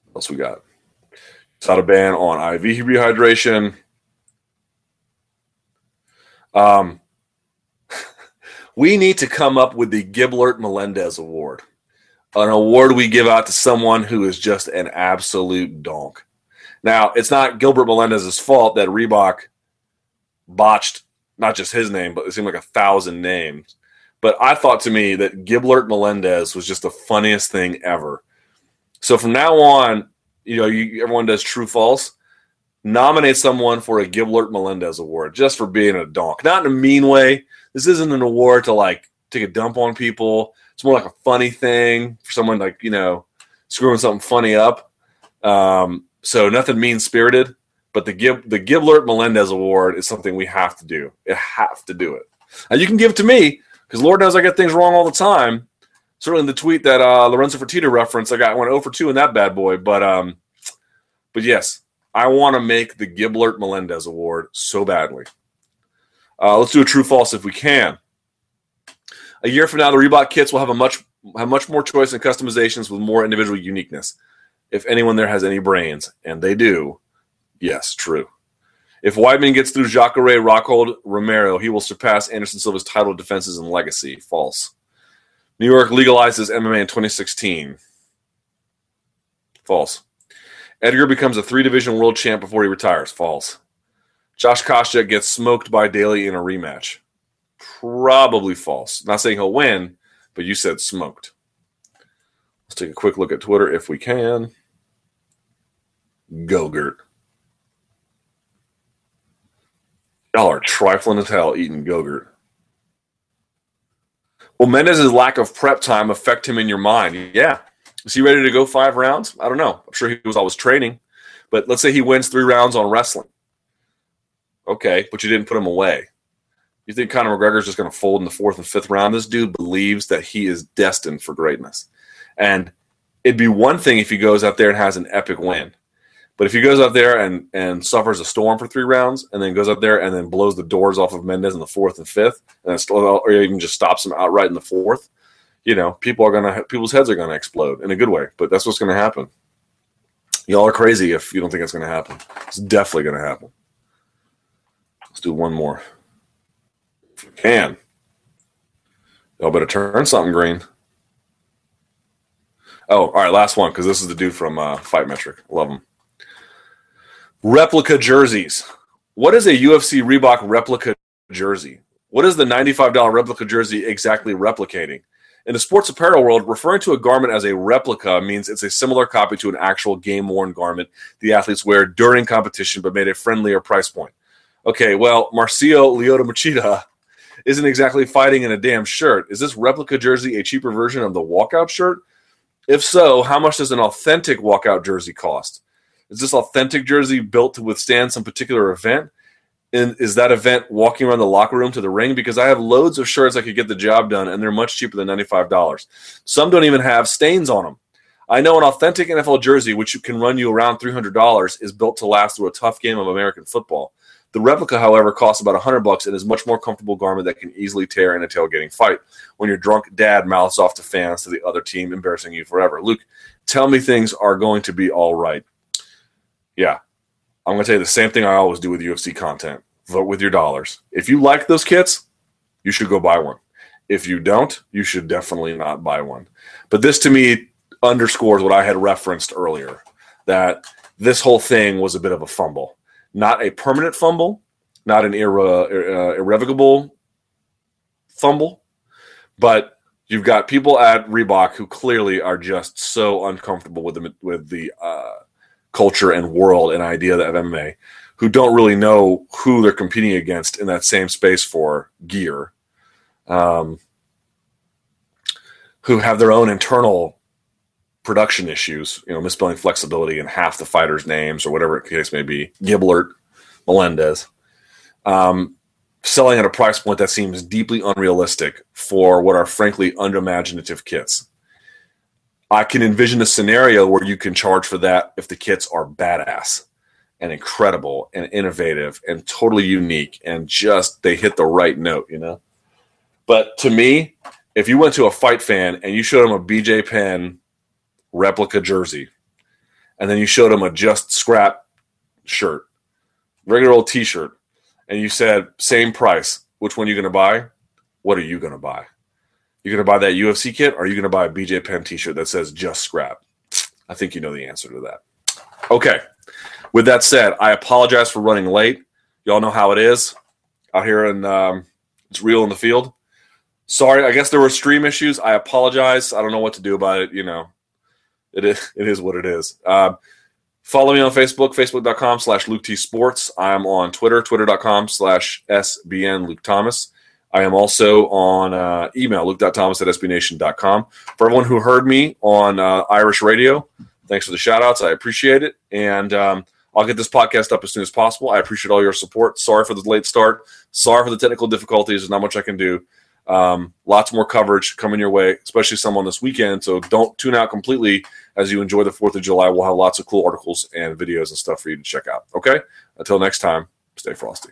What else we got? It's out a ban on IV rehydration. Um, we need to come up with the Giblert Melendez Award, an award we give out to someone who is just an absolute donk. Now, it's not Gilbert Melendez's fault that Reebok botched not just his name, but it seemed like a thousand names. But I thought to me that Giblert Melendez was just the funniest thing ever. So from now on, you know, you, everyone does true false. Nominate someone for a Giblert Melendez award just for being a donk. Not in a mean way. This isn't an award to like take a dump on people. It's more like a funny thing for someone like, you know, screwing something funny up. Um, so nothing mean spirited. But the Gib, the Giblert Melendez Award is something we have to do. It have to do it. And you can give it to me because Lord knows I get things wrong all the time. Certainly the tweet that uh, Lorenzo Fertitta referenced, I got went over 2 in that bad boy. But um, but yes, I want to make the Giblert Melendez Award so badly. Uh, let's do a true false if we can. A year from now, the Reebok kits will have a much have much more choice and customizations with more individual uniqueness. If anyone there has any brains, and they do, Yes, true. If Weidman gets through Jacare, Rockhold, Romero, he will surpass Anderson Silva's title defenses and legacy. False. New York legalizes MMA in 2016. False. Edgar becomes a three division world champ before he retires. False. Josh Koscheck gets smoked by Daley in a rematch. Probably false. Not saying he'll win, but you said smoked. Let's take a quick look at Twitter if we can. Gogurt. Y'all are trifling as hell eating Gogurt. Will Mendes's lack of prep time affect him in your mind? Yeah. Is he ready to go five rounds? I don't know. I'm sure he was always training. But let's say he wins three rounds on wrestling. Okay, but you didn't put him away. You think Conor McGregor's just going to fold in the fourth and fifth round? This dude believes that he is destined for greatness. And it'd be one thing if he goes out there and has an epic win. But if he goes out there and and suffers a storm for three rounds, and then goes out there and then blows the doors off of Mendes in the fourth and fifth, and or even just stops him outright in the fourth, you know, people are gonna people's heads are gonna explode in a good way. But that's what's gonna happen. Y'all are crazy if you don't think it's gonna happen. It's definitely gonna happen. Let's do one more. If we can. Y'all better turn something green. Oh, all right, last one because this is the dude from uh, Fight Metric. Love him. Replica jerseys. What is a UFC Reebok replica jersey? What is the $95 replica jersey exactly replicating? In the sports apparel world, referring to a garment as a replica means it's a similar copy to an actual game worn garment the athletes wear during competition but made a friendlier price point. Okay, well, Marcio Lyoto Machida isn't exactly fighting in a damn shirt. Is this replica jersey a cheaper version of the walkout shirt? If so, how much does an authentic walkout jersey cost? Is this authentic jersey built to withstand some particular event? And is that event walking around the locker room to the ring? Because I have loads of shirts I could get the job done, and they're much cheaper than $95. Some don't even have stains on them. I know an authentic NFL jersey, which can run you around $300, is built to last through a tough game of American football. The replica, however, costs about 100 bucks and is much more comfortable garment that can easily tear in a tailgating fight when your drunk dad mouths off to fans to the other team, embarrassing you forever. Luke, tell me things are going to be all right. Yeah, I'm going to tell you the same thing I always do with UFC content. Vote with your dollars. If you like those kits, you should go buy one. If you don't, you should definitely not buy one. But this to me underscores what I had referenced earlier that this whole thing was a bit of a fumble. Not a permanent fumble, not an irre- uh, irrevocable fumble, but you've got people at Reebok who clearly are just so uncomfortable with the with the uh, culture and world and idea of MMA, who don't really know who they're competing against in that same space for gear, um, who have their own internal production issues, you know, misspelling flexibility in half the fighters' names or whatever the case may be, Gilbert, Melendez, um, selling at a price point that seems deeply unrealistic for what are frankly unimaginative kits. I can envision a scenario where you can charge for that if the kits are badass and incredible and innovative and totally unique and just they hit the right note, you know? But to me, if you went to a fight fan and you showed them a BJ Penn replica jersey, and then you showed them a just scrap shirt, regular old T-shirt, and you said same price, which one are you going to buy? What are you going to buy? You're going to buy that UFC kit, or are you going to buy a BJ Penn T-shirt that says just scrap? I think you know the answer to that. Okay. With that said, I apologize for running late. Y'all know how it is out here, and um, it's real in the field. Sorry, I guess there were stream issues. I apologize. I don't know what to do about it. You know, it is it is what it is. Uh, follow me on Facebook, facebook.com slash Luke T Sports. I'm on Twitter, twitter.com slash SBN Luke Thomas. I am also on uh, email, luke.thomas at sbnation.com. For everyone who heard me on uh, Irish radio, thanks for the shout outs. I appreciate it. And um, I'll get this podcast up as soon as possible. I appreciate all your support. Sorry for the late start. Sorry for the technical difficulties. There's not much I can do. Um, lots more coverage coming your way, especially some on this weekend. So don't tune out completely as you enjoy the 4th of July. We'll have lots of cool articles and videos and stuff for you to check out. Okay? Until next time, stay frosty.